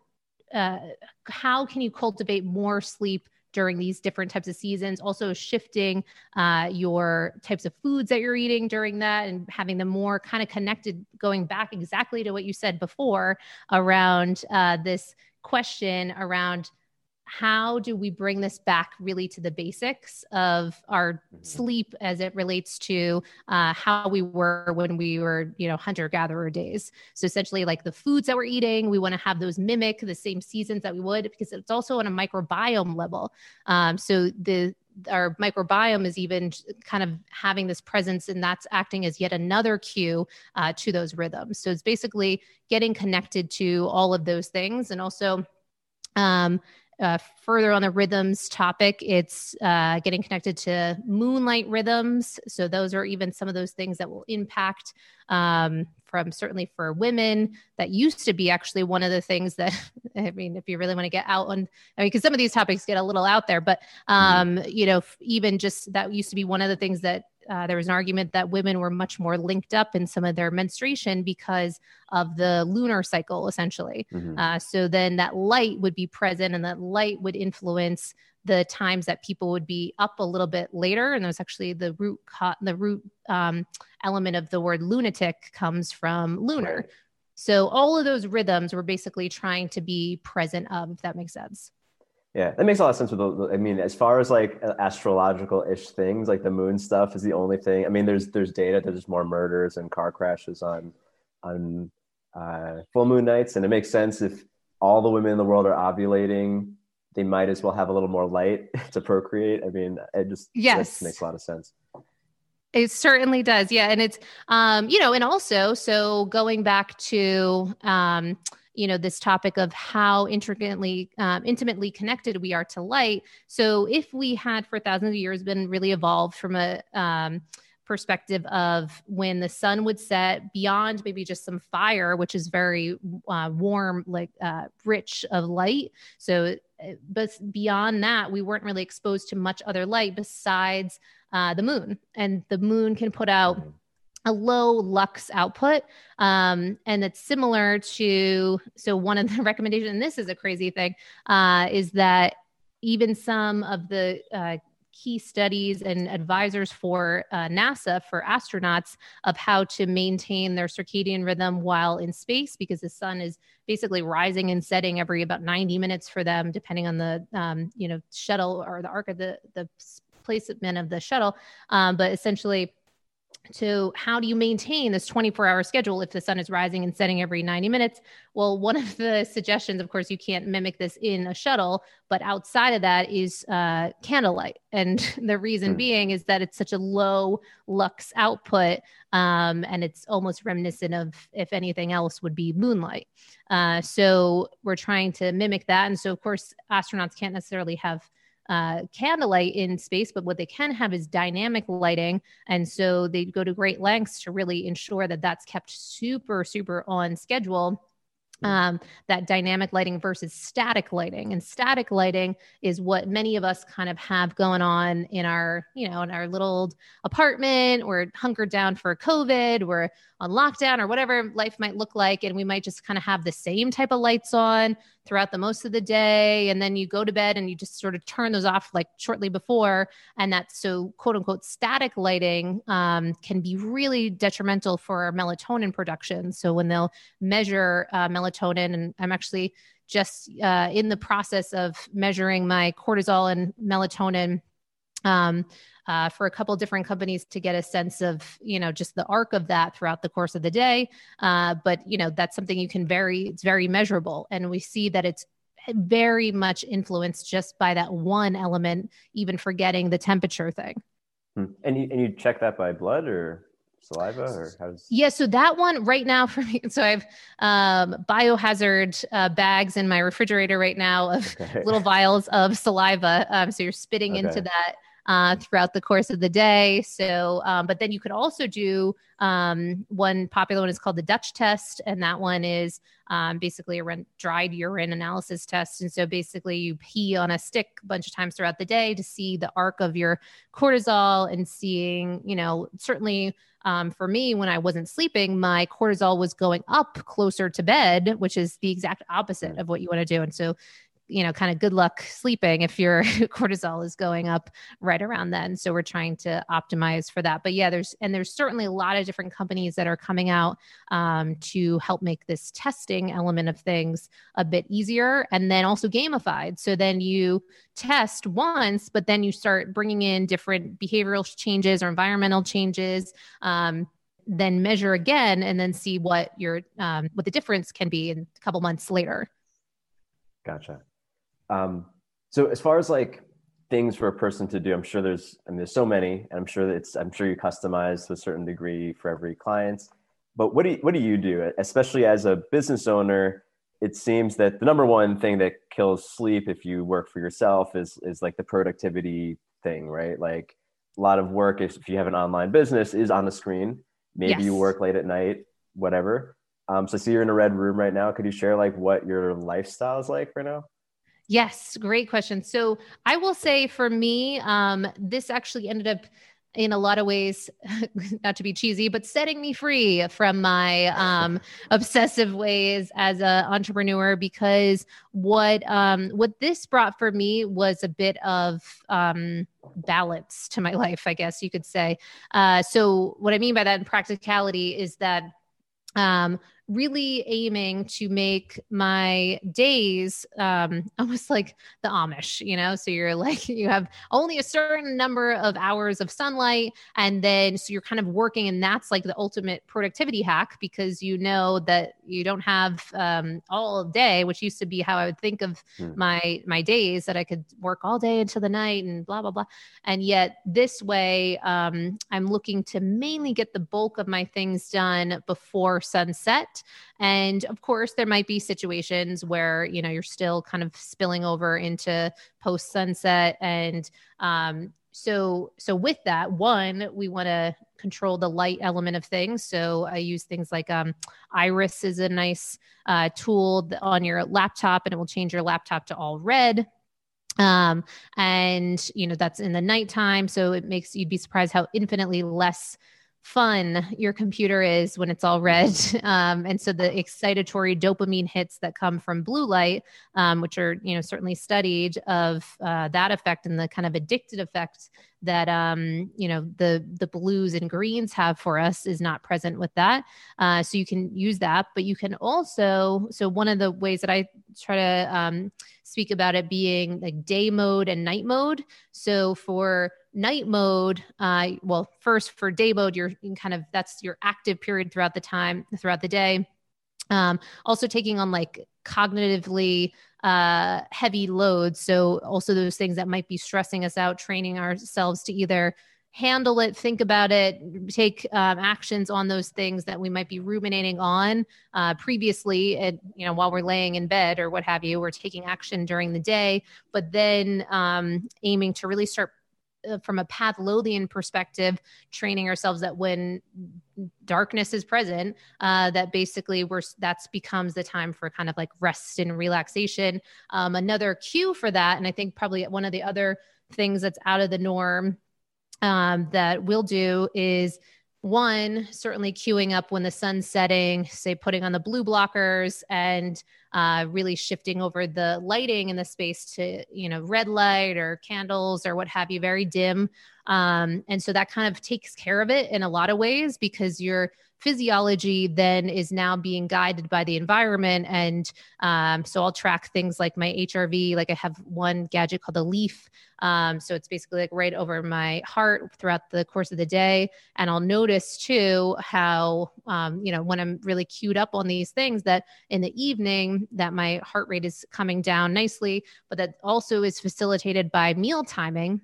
uh, how can you cultivate more sleep during these different types of seasons also shifting uh, your types of foods that you're eating during that and having them more kind of connected going back exactly to what you said before around uh, this question around how do we bring this back really to the basics of our mm-hmm. sleep as it relates to uh, how we were when we were you know hunter gatherer days? So essentially like the foods that we're eating we want to have those mimic the same seasons that we would because it's also on a microbiome level. Um, so the our microbiome is even kind of having this presence and that's acting as yet another cue uh, to those rhythms. So it's basically getting connected to all of those things and also um, uh, further on the rhythms topic, it's uh, getting connected to moonlight rhythms. So, those are even some of those things that will impact um, from certainly for women. That used to be actually one of the things that, I mean, if you really want to get out on, I mean, because some of these topics get a little out there, but, mm-hmm. um, you know, even just that used to be one of the things that uh, there was an argument that women were much more linked up in some of their menstruation because of the lunar cycle, essentially. Mm-hmm. Uh, so then that light would be present, and that light would influence the times that people would be up a little bit later. And there's actually the root co- the root um, element of the word lunatic comes from lunar. Right. So all of those rhythms were basically trying to be present of, if that makes sense. Yeah, that makes a lot of sense. With the, I mean, as far as like astrological ish things, like the moon stuff is the only thing. I mean, there's there's data that there's more murders and car crashes on on uh, full moon nights, and it makes sense if all the women in the world are ovulating, they might as well have a little more light to procreate. I mean, it just yes makes a lot of sense. It certainly does. Yeah. And it's, um, you know, and also, so going back to, um, you know this topic of how intricately um, intimately connected we are to light. So if we had for thousands of years been really evolved from a um, perspective of when the sun would set beyond maybe just some fire which is very uh, warm like uh, rich of light. So uh, but beyond that we weren't really exposed to much other light besides uh, the moon. And the moon can put out mm-hmm a low lux output um, and it's similar to so one of the recommendations and this is a crazy thing uh, is that even some of the uh, key studies and advisors for uh, nasa for astronauts of how to maintain their circadian rhythm while in space because the sun is basically rising and setting every about 90 minutes for them depending on the um, you know shuttle or the arc of the the placement of the shuttle um, but essentially to how do you maintain this 24 hour schedule if the sun is rising and setting every 90 minutes? Well one of the suggestions of course you can't mimic this in a shuttle but outside of that is uh, candlelight. And the reason mm. being is that it's such a low lux output um, and it's almost reminiscent of if anything else would be moonlight. Uh, so we're trying to mimic that. And so of course astronauts can't necessarily have uh, candlelight in space, but what they can have is dynamic lighting. And so they go to great lengths to really ensure that that's kept super, super on schedule um, that dynamic lighting versus static lighting. And static lighting is what many of us kind of have going on in our you know in our little apartment we're hunkered down for covid we're on lockdown or whatever life might look like. And we might just kind of have the same type of lights on throughout the most of the day and then you go to bed and you just sort of turn those off like shortly before and that's so quote unquote static lighting um, can be really detrimental for melatonin production. So when they'll measure uh, melatonin and i'm actually just uh, in the process of measuring my cortisol and melatonin um, uh, for a couple different companies to get a sense of you know just the arc of that throughout the course of the day uh, but you know that's something you can very it's very measurable and we see that it's very much influenced just by that one element even forgetting the temperature thing hmm. and you, and you check that by blood or saliva or how's yeah so that one right now for me so i have um, biohazard uh, bags in my refrigerator right now of okay. little vials of saliva um, so you're spitting okay. into that uh, throughout the course of the day. So, um, but then you could also do um, one popular one is called the Dutch test, and that one is um, basically a dried urine analysis test. And so basically, you pee on a stick a bunch of times throughout the day to see the arc of your cortisol and seeing, you know, certainly. Um, for me, when I wasn't sleeping, my cortisol was going up closer to bed, which is the exact opposite of what you want to do. And so you know, kind of good luck sleeping if your cortisol is going up right around then. So we're trying to optimize for that. But yeah, there's, and there's certainly a lot of different companies that are coming out um, to help make this testing element of things a bit easier and then also gamified. So then you test once, but then you start bringing in different behavioral changes or environmental changes. Um, then measure again and then see what your um, what the difference can be in a couple months later gotcha um, so as far as like things for a person to do, I'm sure there's, I mean, there's so many, and I'm sure that it's, I'm sure you customize to a certain degree for every client. But what do you, what do you do, especially as a business owner? It seems that the number one thing that kills sleep if you work for yourself is is like the productivity thing, right? Like a lot of work, if, if you have an online business, is on the screen. Maybe yes. you work late at night, whatever. Um, so, see, you're in a red room right now. Could you share like what your lifestyle is like right now? Yes, great question. So I will say for me, um, this actually ended up in a lot of ways, not to be cheesy, but setting me free from my um, obsessive ways as an entrepreneur. Because what um, what this brought for me was a bit of um, balance to my life, I guess you could say. Uh, so what I mean by that in practicality is that um, really aiming to make my days um, almost like the Amish, you know? So you're like, you have only a certain number of hours of sunlight. And then, so you're kind of working, and that's like the ultimate productivity hack because you know that you don't have um, all day, which used to be how I would think of hmm. my, my days that I could work all day into the night and blah, blah, blah. And yet this way, um, I'm looking to mainly get the bulk of my things done before sunset and of course, there might be situations where, you know, you're still kind of spilling over into post sunset. And um, so, so with that, one, we want to control the light element of things. So I use things like um, Iris is a nice uh, tool on your laptop, and it will change your laptop to all red um and you know that's in the nighttime so it makes you'd be surprised how infinitely less fun your computer is when it's all red. Um, and so the excitatory dopamine hits that come from blue light, um, which are, you know, certainly studied of uh, that effect and the kind of addicted effect that um, you know the the blues and greens have for us is not present with that. Uh, so you can use that, but you can also. So one of the ways that I try to um, speak about it being like day mode and night mode. So for night mode, uh, well, first for day mode, you're kind of that's your active period throughout the time throughout the day. Um, also taking on like cognitively uh, heavy loads. So, also those things that might be stressing us out, training ourselves to either handle it, think about it, take um, actions on those things that we might be ruminating on uh, previously, and you know, while we're laying in bed or what have you, we're taking action during the day, but then um, aiming to really start uh, from a Pavlovian perspective, training ourselves that when darkness is present, uh, that basically we're that's becomes the time for kind of like rest and relaxation. Um, another cue for that, and I think probably one of the other things that's out of the norm um, that we'll do is one certainly queuing up when the sun's setting say putting on the blue blockers and uh, really shifting over the lighting in the space to you know red light or candles or what have you very dim. Um, and so that kind of takes care of it in a lot of ways because you're physiology then is now being guided by the environment. And um, so I'll track things like my HRV. Like I have one gadget called the Lief. Um, so it's basically like right over my heart throughout the course of the day. And I'll notice too how, um, you know, when I'm really queued up on these things, that in the evening, that my heart rate is coming down nicely, but that also is facilitated by meal timing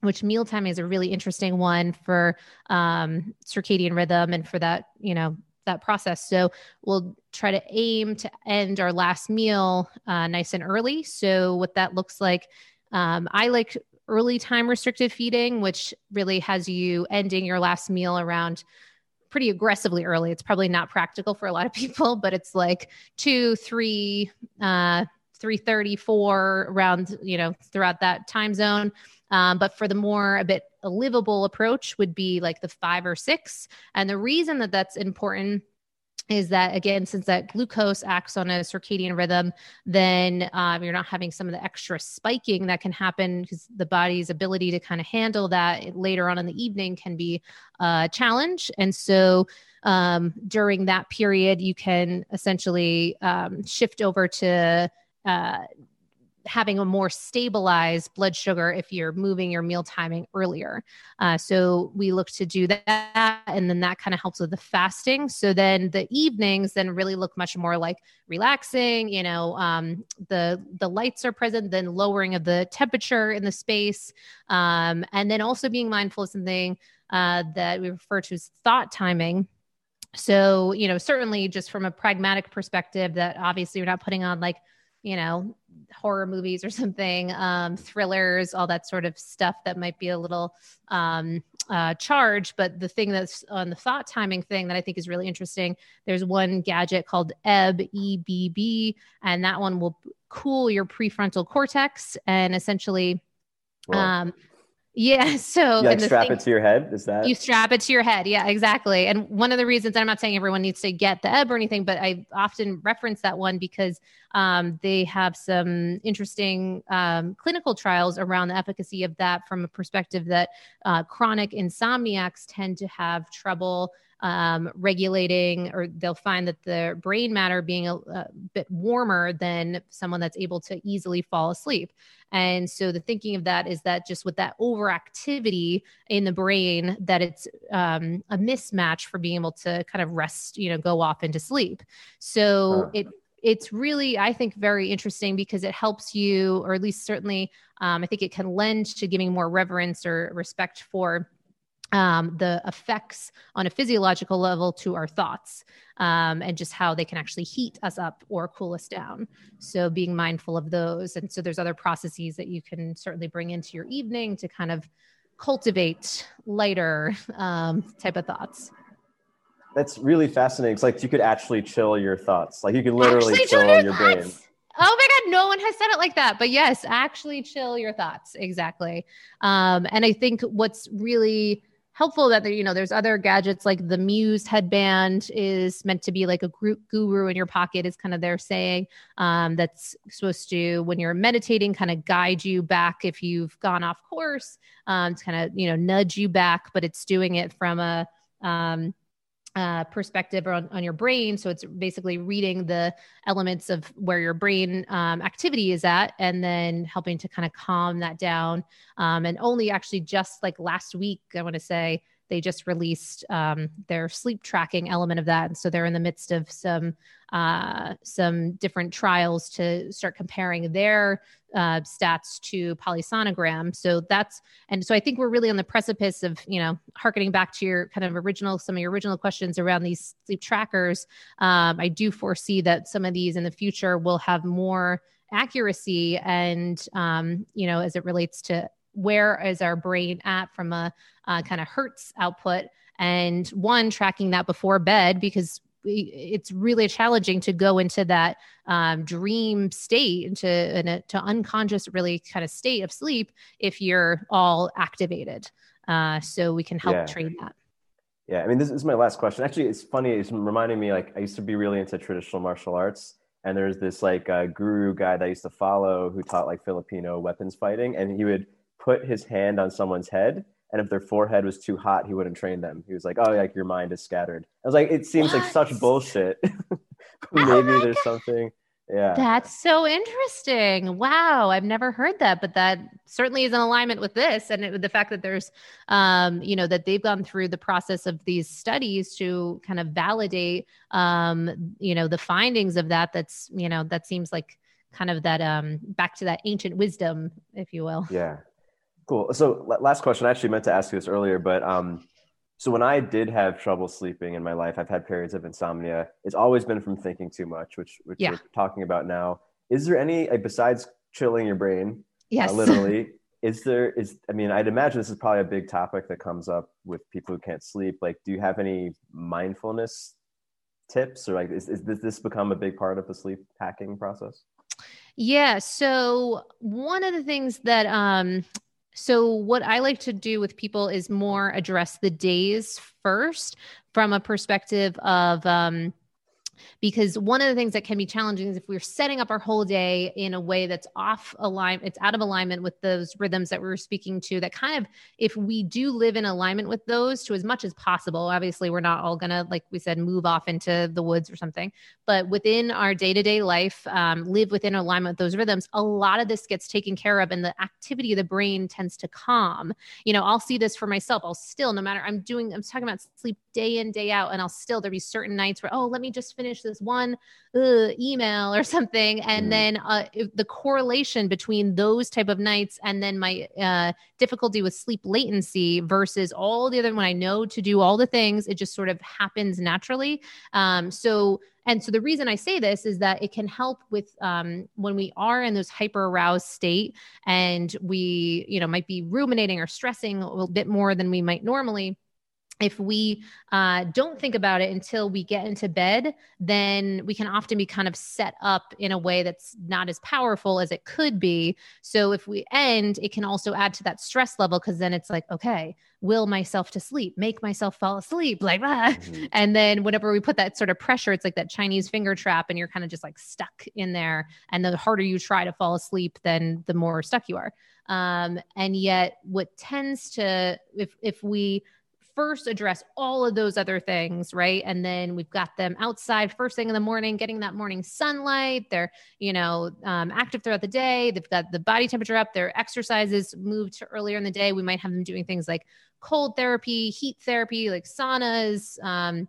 which mealtime is a really interesting one for um, circadian rhythm and for that, you know, that process. So we'll try to aim to end our last meal uh, nice and early. So what that looks like, um, I like early time restricted feeding, which really has you ending your last meal around pretty aggressively early. It's probably not practical for a lot of people, but it's like two, three, uh, 334 around, you know, throughout that time zone. Um, but for the more a bit a livable approach would be like the five or six. And the reason that that's important is that again since that glucose acts on a circadian rhythm then um, you're not having some of the extra spiking that can happen because the body's ability to kind of handle that later on in the evening can be a challenge and so um, during that period you can essentially um, shift over to uh, having a more stabilized blood sugar if you're moving your meal timing earlier. Uh, so we look to do that, and then that kind of helps with the fasting. So then the evenings then really look much more like relaxing. You know, um, the the lights are present, then lowering of the temperature in the space, um, and then also being mindful of something uh, that we refer to as thought timing. So, you know, certainly just from a pragmatic perspective, that obviously you're not putting on like you know, horror movies or something, um, thrillers, all that sort of stuff that might be a little um, uh, charged. But the thing that's on the thought timing thing that I think is really interesting, there's one gadget called EBB, E-B-B, and that one will cool your prefrontal cortex and essentially um, yeah. So you like strap thing, it to your head. Is that you strap it to your head? Yeah, exactly. And one of the reasons I'm not saying everyone needs to get the ebb or anything, but I often reference that one because um, they have some interesting um, clinical trials around the efficacy of that from a perspective that uh, chronic insomniacs tend to have trouble um, regulating, or they'll find that the brain matter being a, a, bit warmer than someone that's able to easily fall asleep. And so the thinking of that is that just with that overactivity in the brain, that it's um, a mismatch for being able to kind of rest, you know, go off into sleep. So it it's really i think very interesting because it helps you or at least certainly um, i think it can lend to giving more reverence or respect for um, the effects on a physiological level to our thoughts um, and just how they can actually heat us up or cool us down. So, being mindful of those. And so, there's other processes that you can certainly bring into your evening to kind of cultivate lighter um, type of thoughts. That's really fascinating. It's like you could actually chill your thoughts. Like you could literally actually chill, your, your brain. Oh my God, no one has said it like that. But yes, actually chill your thoughts. Exactly. Um, and I think what's really helpful that there, you know, there's other gadgets like the Muse headband is meant to be like a group guru in your pocket, is kind of their saying. Um, that's supposed to, when you're meditating, kind of guide you back if you've gone off course, um, to kind of, you know, nudge you back, but it's doing it from a, um, uh, perspective on, on your brain. So it's basically reading the elements of where your brain um, activity is at and then helping to kind of calm that down. Um, and only actually just like last week, I want to say, they just released um, their sleep tracking element of that, and so they're in the midst of some uh, some different trials to start comparing their uh, stats to polysomnogram. So that's and so I think we're really on the precipice of you know harkening back to your kind of original some of your original questions around these sleep trackers. Um, I do foresee that some of these in the future will have more accuracy and um, you know as it relates to where is our brain at from a uh, kind of hertz output? And one tracking that before bed because it's really challenging to go into that um, dream state into a, to unconscious really kind of state of sleep if you're all activated. Uh, so we can help yeah. train that. Yeah i mean this is my last question. Actually it's funny it's reminding me like i used to be really into traditional martial arts and there's this like uh, guru guy that I used to follow who taught like Filipino weapons fighting, and he would put his hand on someone's head, and if their forehead was too hot, he wouldn't train them. He was like, "Oh, like your mind is scattered." I was like, "It seems what? like such bullshit." Maybe oh there's God. something yeah that's so interesting wow i've never heard that but that certainly is in alignment with this and it, the fact that there's um you know that they've gone through the process of these studies to kind of validate um you know the findings of that that's you know that seems like kind of that um back to that ancient wisdom if you will yeah cool so last question i actually meant to ask you this earlier but um so when I did have trouble sleeping in my life, I've had periods of insomnia. It's always been from thinking too much, which which yeah. we're talking about now. Is there any like, besides chilling your brain? Uh, yes, uh, literally. is there is I mean, I'd imagine this is probably a big topic that comes up with people who can't sleep. Like, do you have any mindfulness tips, or like, is, is this, this become a big part of the sleep hacking process? Yeah. So one of the things that um, so, what I like to do with people is more address the days first from a perspective of, um, because one of the things that can be challenging is if we're setting up our whole day in a way that's off alignment it's out of alignment with those rhythms that we were speaking to that kind of if we do live in alignment with those to as much as possible obviously we're not all gonna like we said move off into the woods or something but within our day-to-day life um, live within alignment with those rhythms a lot of this gets taken care of and the activity of the brain tends to calm. You know i'll see this for myself. I'll still no matter i'm doing i'm talking about sleep day in day out and i'll still there be certain nights where oh let me just finish this one uh, email or something and mm. then uh, the correlation between those type of nights and then my uh, difficulty with sleep latency versus all the other when i know to do all the things it just sort of happens naturally um, so and so the reason I say this is that it can help with um, when we are in those hyper aroused state and we, you know, might be ruminating or stressing a little bit more than we might normally if we uh, don't think about it until we get into bed, then we can often be kind of set up in a way that's not as powerful as it could be. So if we end, it can also add to that stress level because then it's like, okay, will myself to sleep, make myself fall asleep, like ah. Mm-hmm. And then whenever we put that sort of pressure, it's like that Chinese finger trap, and you're kind of just like stuck in there. And the harder you try to fall asleep, then the more stuck you are. Um, and yet, what tends to, if if we first address all of those other things, right? And then we've got them outside first thing in the morning, getting that morning sunlight. They're, you know, um, active throughout the day. They've got the body temperature up. Their exercises moved to earlier in the day. We might have them doing things like cold therapy, heat therapy, like saunas. Um,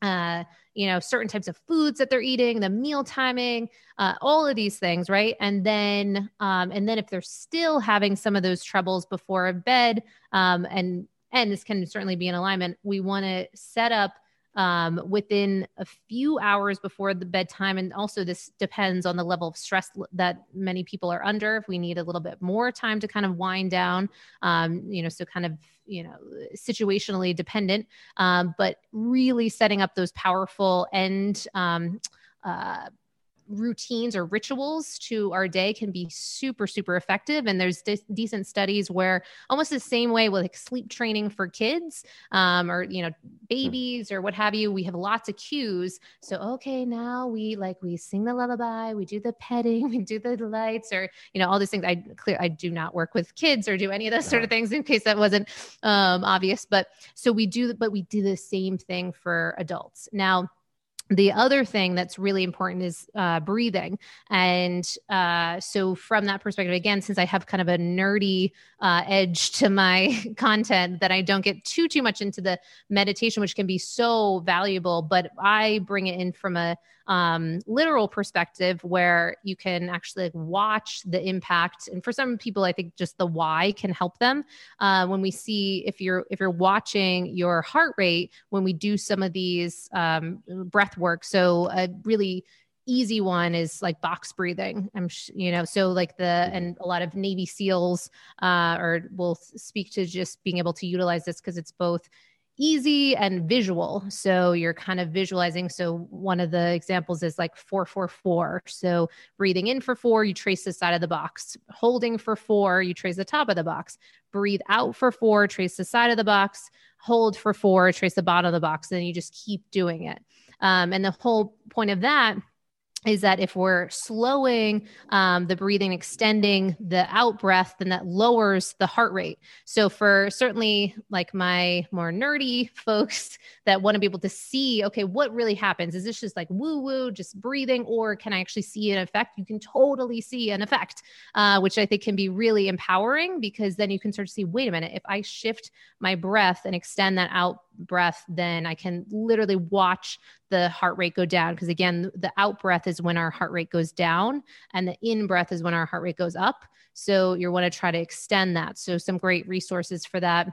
uh, you know, certain types of foods that they're eating, the meal timing, uh, all of these things, right? And then, um, and then if they're still having some of those troubles before bed, um, and and this can certainly be in alignment, we want to set up um, within a few hours before the bedtime. And also, this depends on the level of stress that many people are under. If we need a little bit more time to kind of wind down, um, you know, so kind of, you know, situationally dependent, um, but really setting up those powerful and um, uh, routines or rituals to our day can be super super effective. And there's de- decent studies where almost the same way with like sleep training for kids um, or you know babies or what have you we have lots of cues. So okay now we like we sing the lullaby we do the petting we do the lights or you know all these things. I clear i do not work with kids or do any of those sort of things in case that wasn't um, obvious. But so we do but we do the same thing for adults. Now the other thing that's really important is uh, breathing. And uh, so from that perspective again since i have kind of a nerdy uh, edge to my content that i don't get too too much into the meditation which can be so valuable but i bring it in from a um, literal perspective where you can actually like, watch the impact and for some people i think just the why can help them uh, when we see if you're if you're watching your heart rate when we do some of these um, breath work so a really easy one is like box breathing. I'm, sh- you know, so like the, mm-hmm. and a lot of Navy SEALs uh, or will speak to just being able to utilize this because it's both easy and visual. So you're kind of visualizing. So one of the examples is like 444. So breathing in for four, you trace the side of the box. Holding for four, you trace the top of the box. Breathe out for four, trace the side of the box. Hold for four, trace the bottom of the box. And you just keep doing it. Um, and the whole point of that is that if we're slowing um, the breathing, extending the out breath, then that lowers the heart rate. So, for certainly like my more nerdy folks that want to be able to see, okay, what really happens? Is this just like woo woo, just breathing, or can I actually see an effect? You can totally see an effect, uh, which I think can be really empowering because then you can start to see, wait a minute, if I shift my breath and extend that out breath, then I can literally watch the heart rate go down. Because again, the out breath is when our heart rate goes down, and the in breath is when our heart rate goes up. So you want to try to extend that. So some great resources for that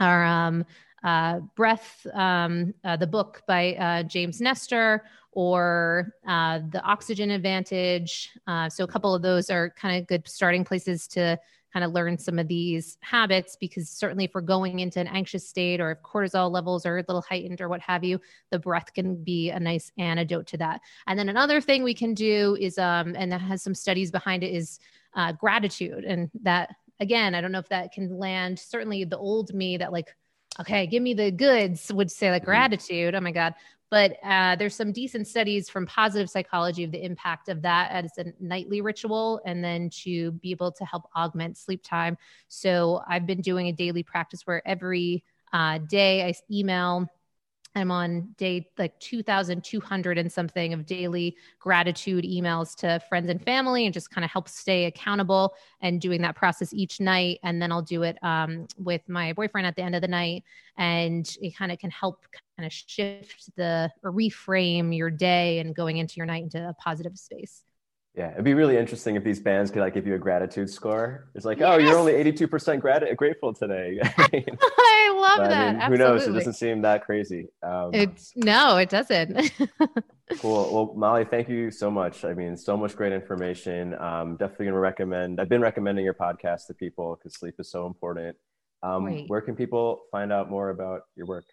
are um, uh, Breath, um, uh, the book by uh, James Nestor, or uh, The Oxygen Advantage. Uh, so a couple of those are kind of good starting places to kind of learn some of these habits because certainly if we're going into an anxious state or if cortisol levels are a little heightened or what have you the breath can be a nice antidote to that. And then another thing we can do is um and that has some studies behind it is uh, gratitude. And that again i don't know if that can land certainly the old me that like okay give me the goods would say like mm-hmm. gratitude oh my god but uh, there's some decent studies from positive psychology of the impact of that as a nightly ritual and then to be able to help augment sleep time. So I've been doing a daily practice where every uh, day I email I'm on day like 2,200 and something of daily gratitude emails to friends and family and just kind of help stay accountable and doing that process each night. And then I'll do it um, with my boyfriend at the end of the night. And it kind of can help kind of shift the or reframe your day and going into your night into a positive space. Yeah, it'd be really interesting if these bands could like give you a gratitude score. It's like, yes. oh, you're only 82% grat- grateful today. I love but, that. I mean, who knows? It doesn't seem that crazy. Um, it's no, it doesn't. cool. Well, Mollie, thank you so much. I mean, so much great information. Um, definitely going to recommend. I've been recommending your podcast to people because sleep is so important. Um, where can people find out more about your work?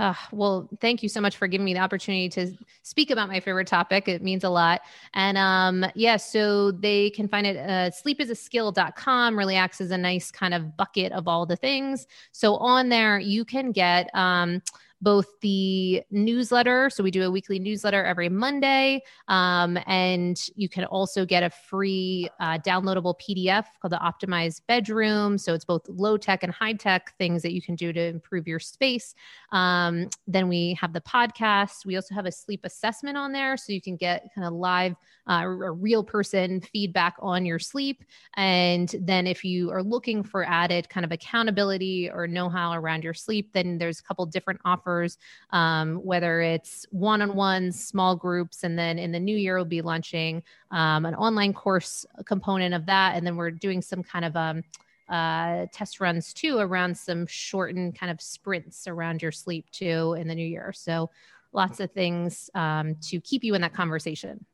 Uh, well, thank you so much for giving me the opportunity to speak about my favorite topic. It means a lot. And um, yeah, so they can find it uh, sleepisaskill.com really acts as a nice kind of bucket of all the things. So on there, you can get um, both the newsletter. So we do a weekly newsletter every Monday. Um, and you can also get a free uh, downloadable PDF called the Optimized Bedroom. So it's both low tech and high tech things that you can do to improve your space. Um, then we have the podcast. We also have a sleep assessment on there. So you can get kind of live, uh, a real person feedback on your sleep. And then if you are looking for added kind of accountability or know how around your sleep, then there's a couple different offers offers, um, whether it's one on one, small groups. And then in the new year, we'll be launching um, an online course component of that. And then we're doing some kind of um, uh, test runs too around some shortened kind of sprints around your sleep too in the new year. So lots of things um, to keep you in that conversation.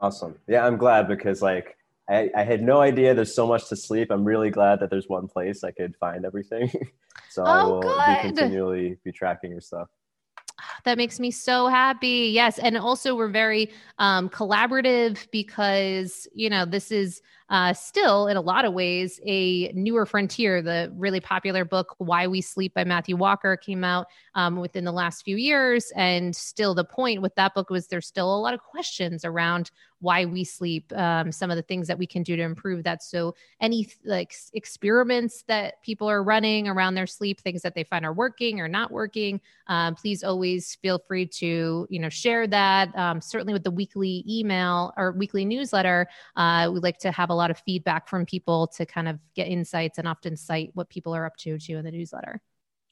Awesome. Yeah, I'm glad because like I, I had no idea there's so much to sleep. I'm really glad that there's one place I could find everything. so oh, I will good. be continually be tracking your stuff. That makes me so happy. Yes. And also, we're very um, collaborative because, you know, this is uh, still, in a lot of ways, a newer frontier. The really popular book, Why We Sleep by Matthew Walker, came out um, within the last few years. And still, the point with that book was there's still a lot of questions around why we sleep, um, some of the things that we can do to improve that. So, any like experiments that people are running around their sleep, things that they find are working or not working, um, please always feel free to you know share that. Um, certainly with the weekly email or weekly newsletter, uh, we like to have a lot of feedback from people to kind of get insights and often cite what people are up to too in the newsletter.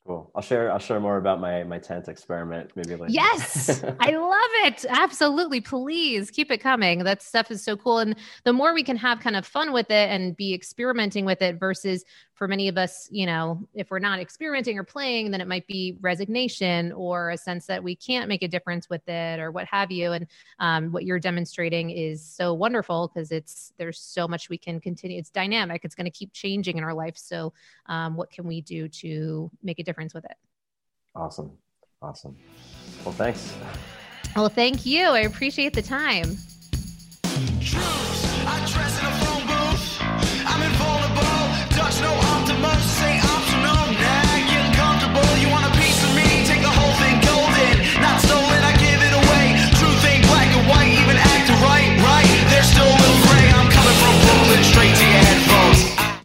Cool. I'll share. I'll share more about my my tent experiment maybe later. Yes, I love it. Absolutely, please keep it coming. That stuff is so cool, and the more we can have kind of fun with it and be experimenting with it, versus for many of us, you know, if we're not experimenting or playing, then it might be resignation or a sense that we can't make a difference with it or what have you. And um, what you're demonstrating is so wonderful because it's there's so much we can continue. It's dynamic. It's going to keep changing in our life. So, um, what can we do to make a difference? difference with it. Awesome. Awesome. Well, thanks. Well, thank you. I appreciate the time.